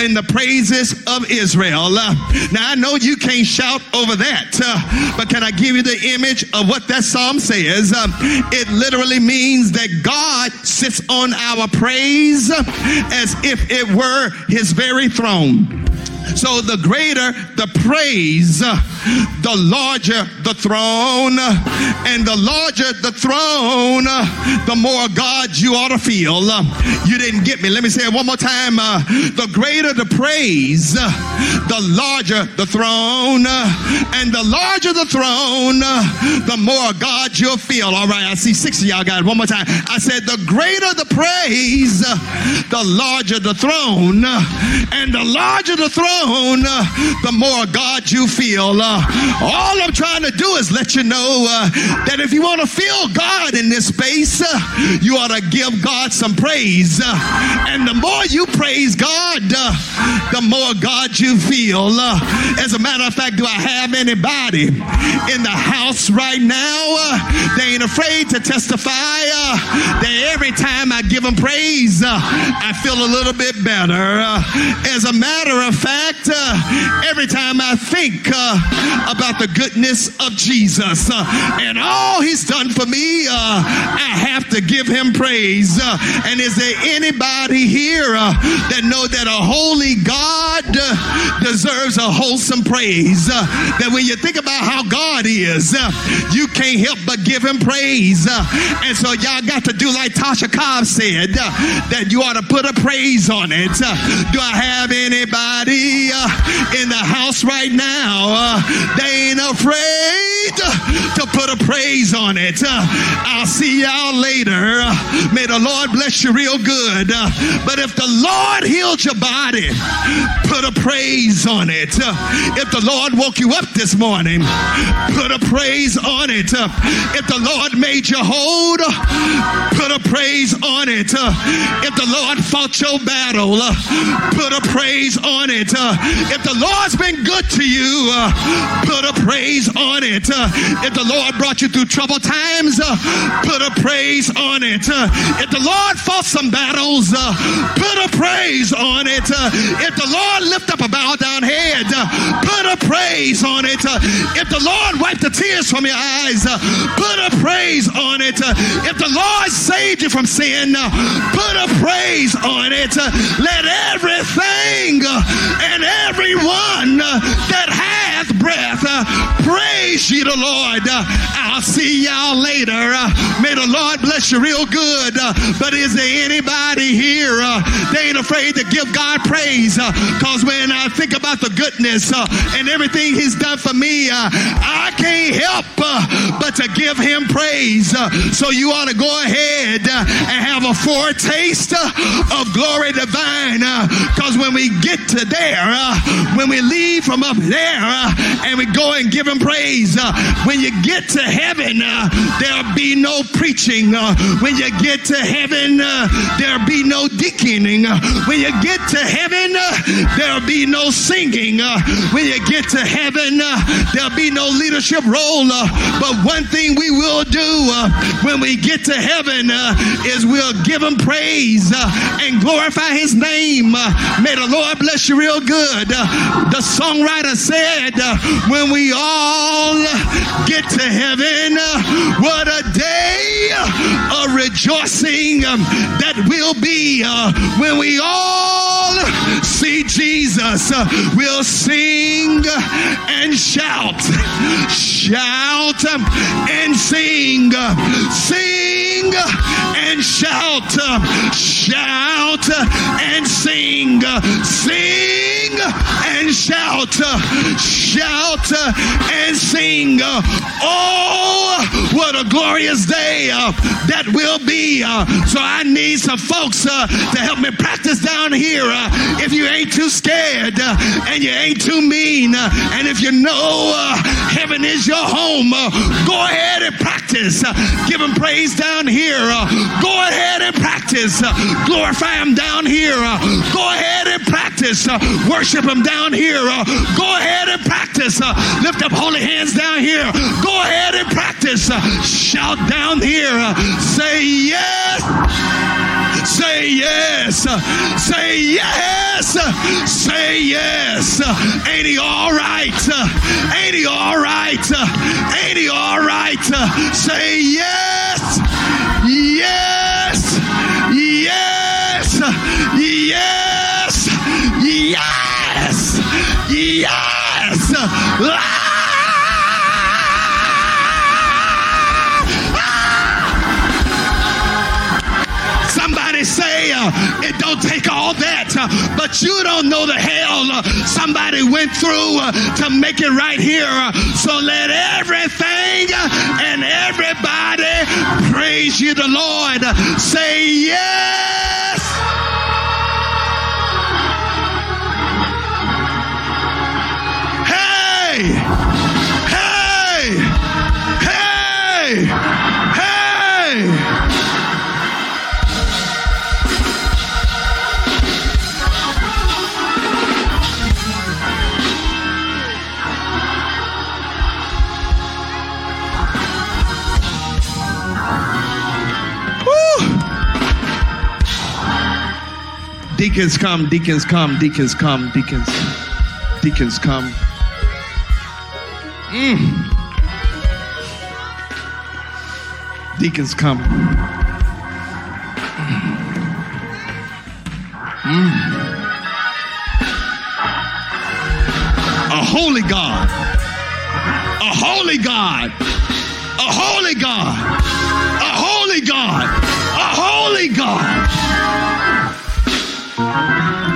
in the praises of Israel. Uh, Now I know you can't shout over that, uh, but can I give you the image of what that psalm says? It literally means that God sits on our praise as if it were his very throne. So the greater the praise, the larger the throne, and the larger the throne, the more God you ought to feel. You didn't get me. Let me say it one more time. The greater the praise, the larger the throne, and the larger the throne, the more God you'll feel. All right, I see six of y'all got it. One more time. I said, the greater the praise, the larger the throne, and the larger the throne, the more God you feel. Uh, all I'm trying to do is let you know uh, that if you want to feel God in this space, uh, you ought to give God some praise. Uh, and the more you praise God, uh, the more God you feel. Uh, as a matter of fact, do I have anybody in the house right now? They ain't afraid to testify that every time I give them praise, I feel a little bit better. As a matter of fact, every time I think about the goodness of Jesus uh, and all he's done for me, uh, I have to give him praise. Uh, and is there anybody here uh, that know that a holy God uh, deserves a wholesome praise? Uh, that when you think about how God is, you can't help but give him praise. And so y'all got to do like Tasha Cobb said, that you ought to put a praise on it. Do I have anybody in the house right now? They ain't afraid to put a praise on it. I'll see y'all later. May the Lord bless you real good. But if the Lord healed your body, put a praise on it. If the Lord woke you up this morning, put a praise on it. If the Lord made you whole, put a praise on it. If the Lord fought your battle, put a praise on it. If the Lord's been good to you, put a praise on it. Uh, if the Lord brought you through troubled times, uh, put a praise on it. Uh, if the Lord fought some battles, uh, put a praise on it. Uh, if the Lord lift up a bowed down head, uh, put a praise on it. If the Lord wiped the tears from your eyes, put a praise on it. If the Lord saved you from sin, put a praise on it. Let everything and everyone that hath breath uh, praise ye the Lord. Uh, I'll see y'all later. Uh, may the Lord bless you real good. Uh, but is there anybody here uh, they ain't afraid to give God praise? Uh, because when I think about the goodness and everything He's done for me, I can't help but to give Him praise. So you ought to go ahead and have a foretaste of glory divine. Because when we get to there, when we leave from up there and we go and give Him praise, uh, when you get to heaven, uh, there'll be no preaching. Uh, when you get to heaven, uh, there'll be no deaconing. Uh, when you get to heaven, uh, there'll be no singing. When you get to heaven, there'll be no leadership role. But one thing we will do when we get to heaven is we'll give him praise and glorify his name. May the Lord bless you real good. The songwriter said, when we all get to heaven, what a day of rejoicing that will be when we all see Jesus, we'll sing and shout. Shout and sing. Sing and shout. Shout and sing. Sing and shout. Shout and sing. Oh, what a glorious day uh, that will be. Uh, so I need some folks uh, to help me practice down here. If you ain't too scared and you ain't too mean, and if you know heaven is your home, go ahead and practice. Give him praise down here. Uh, go ahead and practice. Uh, glorify him down here. Uh, go ahead and practice. Uh, worship him down here. Uh, go ahead and practice. Uh, lift up holy hands down here. Go ahead and practice. Shout down here. Say yes. Say yes. Say yes. Say yes. Ain't he all right? Ain't he all right? Ain't he all right? Say yes. Yes. Yes. Yes. Yes. Yes. Ah! Somebody say uh, it don't take all that, uh, but you don't know the hell uh, somebody went through uh, to make it right here. So let everything and everybody praise you, the Lord. Say yes. Deacons come, deacons come, deacons come, deacons, deacons come. Mm. Deacons come. Mm. A holy God. A holy God. A holy God. A holy God. A holy God. Música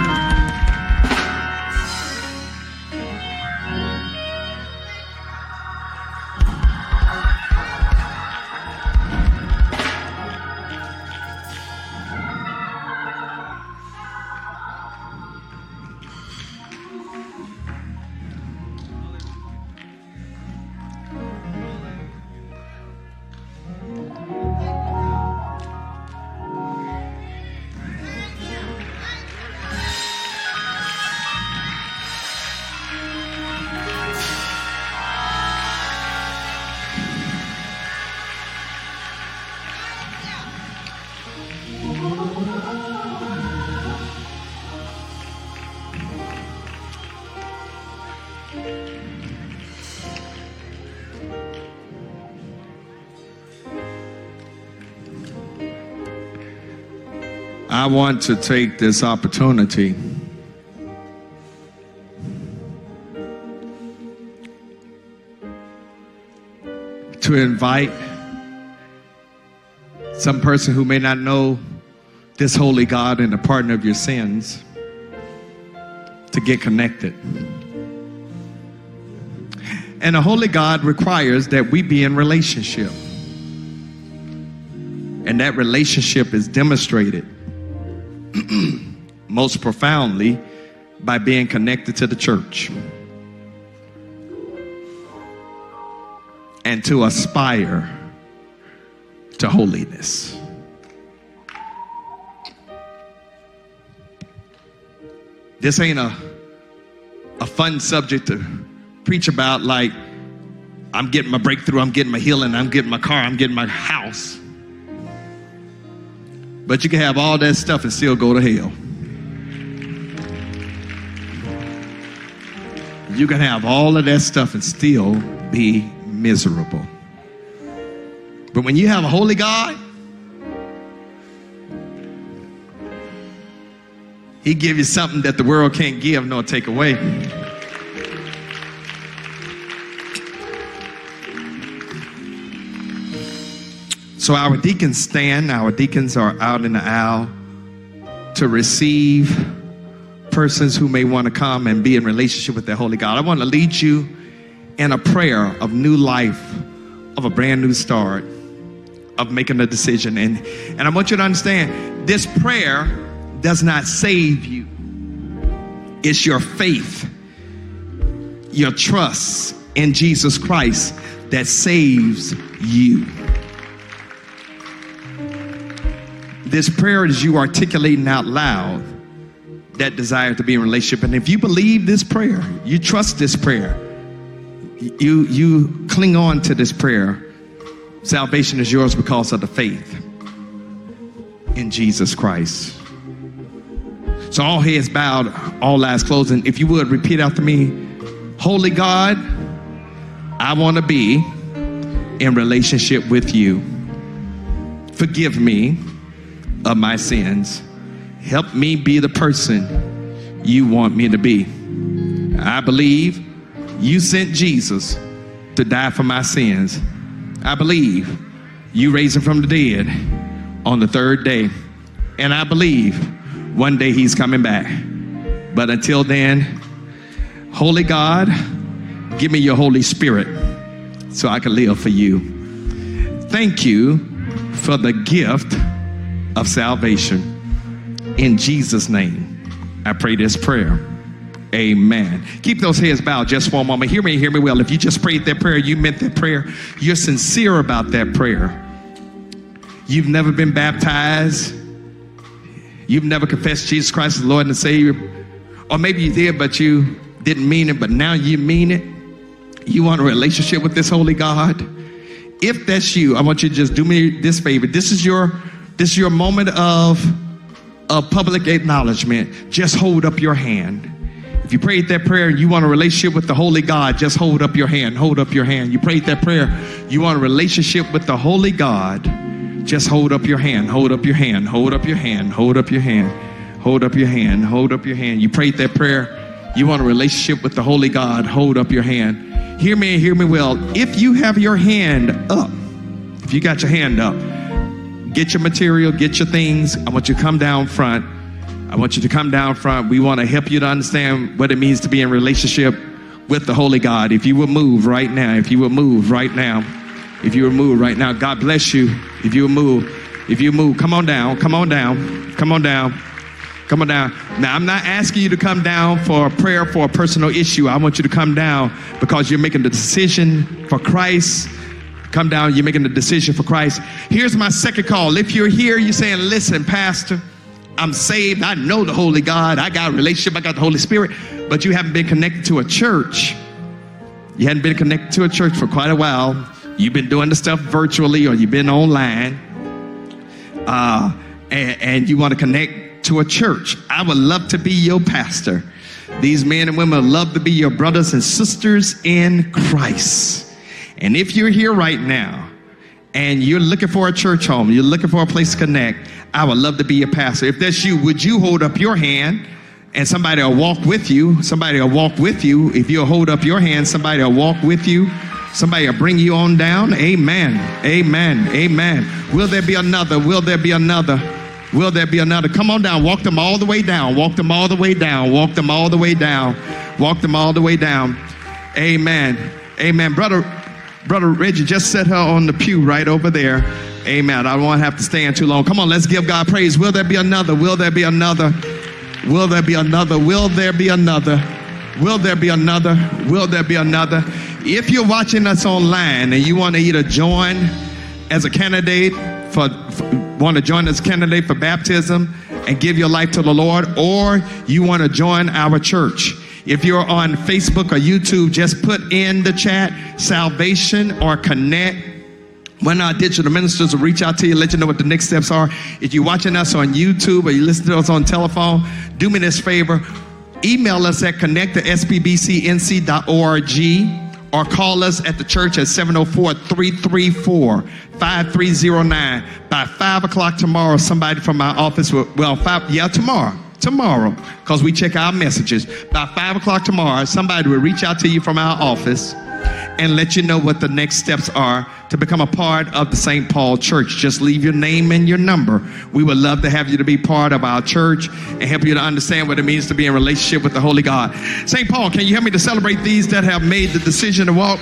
I want to take this opportunity to invite some person who may not know this holy God and the pardon of your sins to get connected. And a holy God requires that we be in relationship. And that relationship is demonstrated most profoundly by being connected to the church and to aspire to holiness. This ain't a, a fun subject to preach about like I'm getting my breakthrough, I'm getting my healing, I'm getting my car, I'm getting my house. But you can have all that stuff and still go to hell. You can have all of that stuff and still be miserable. But when you have a holy God, He give you something that the world can't give nor take away. So our deacons stand. Our deacons are out in the aisle to receive persons who may want to come and be in relationship with the Holy God. I want to lead you in a prayer of new life, of a brand new start, of making a decision. And, and I want you to understand this prayer does not save you, it's your faith, your trust in Jesus Christ that saves you. This prayer is you articulating out loud that desire to be in relationship. And if you believe this prayer, you trust this prayer, you you cling on to this prayer, salvation is yours because of the faith in Jesus Christ. So all heads bowed, all eyes closed, and if you would repeat after me, Holy God, I want to be in relationship with you. Forgive me of my sins. Help me be the person you want me to be. I believe you sent Jesus to die for my sins. I believe you raised him from the dead on the third day. And I believe one day he's coming back. But until then, Holy God, give me your Holy Spirit so I can live for you. Thank you for the gift of salvation. In Jesus' name, I pray this prayer. Amen. Keep those heads bowed just for a moment. Hear me, hear me well. If you just prayed that prayer, you meant that prayer, you're sincere about that prayer. You've never been baptized, you've never confessed Jesus Christ as Lord and Savior, or maybe you did, but you didn't mean it, but now you mean it. You want a relationship with this holy God. If that's you, I want you to just do me this favor. This is your this is your moment of of public acknowledgement. Just hold up your hand. If you prayed that prayer and you want a relationship with the Holy God, just hold up your hand. Hold up your hand. You prayed that prayer, you want a relationship with the Holy God, just hold up your hand. Hold up your hand. Hold up your hand. Hold up your hand. Hold up your hand. Hold up your hand. You prayed that prayer, you want a relationship with the Holy God, hold up your hand. Hear me and hear me well. If you have your hand up, if you got your hand up, get your material, get your things. I want you to come down front. I want you to come down front. We want to help you to understand what it means to be in relationship with the Holy God. If you will move right now, if you will move right now, if you will move right now, God bless you. If you will move, if you move, come on down, come on down, come on down, come on down. Now, I'm not asking you to come down for a prayer for a personal issue. I want you to come down because you're making the decision for Christ come down, you're making a decision for Christ. Here's my second call. If you're here, you're saying, listen, Pastor, I'm saved. I know the Holy God. I got a relationship. I got the Holy Spirit. But you haven't been connected to a church. You hadn't been connected to a church for quite a while. You've been doing the stuff virtually or you've been online. Uh, and, and you want to connect to a church. I would love to be your pastor. These men and women love to be your brothers and sisters in Christ. And if you're here right now and you're looking for a church home, you're looking for a place to connect, I would love to be your pastor. If that's you, would you hold up your hand and somebody will walk with you? Somebody will walk with you. If you'll hold up your hand, somebody will walk with you. Somebody will bring you on down. Amen. Amen. Amen. Will there be another? Will there be another? Will there be another? Come on down. Walk them all the way down. Walk them all the way down. Walk them all the way down. Walk them all the way down. Amen. Amen. Brother, Brother Reggie, just set her on the pew right over there. Amen. I to have to stand too long. Come on, let's give God praise. Will there be another? Will there be another? Will there be another? Will there be another? Will there be another? Will there be another? If you're watching us online and you want to either join as a candidate for, for want to join as a candidate for baptism and give your life to the Lord, or you want to join our church. If you're on Facebook or YouTube, just put in the chat salvation or connect. Of our digital ministers will reach out to you, let you know what the next steps are. If you're watching us on YouTube or you listen to us on telephone, do me this favor. Email us at connect at spbcnc.org or call us at the church at 704 334 5309. By 5 o'clock tomorrow, somebody from my office will, well, five, yeah, tomorrow tomorrow, because we check our messages, by 5 o'clock tomorrow, somebody will reach out to you from our office and let you know what the next steps are to become a part of the St. Paul Church. Just leave your name and your number. We would love to have you to be part of our church and help you to understand what it means to be in relationship with the Holy God. St. Paul, can you help me to celebrate these that have made the decision to walk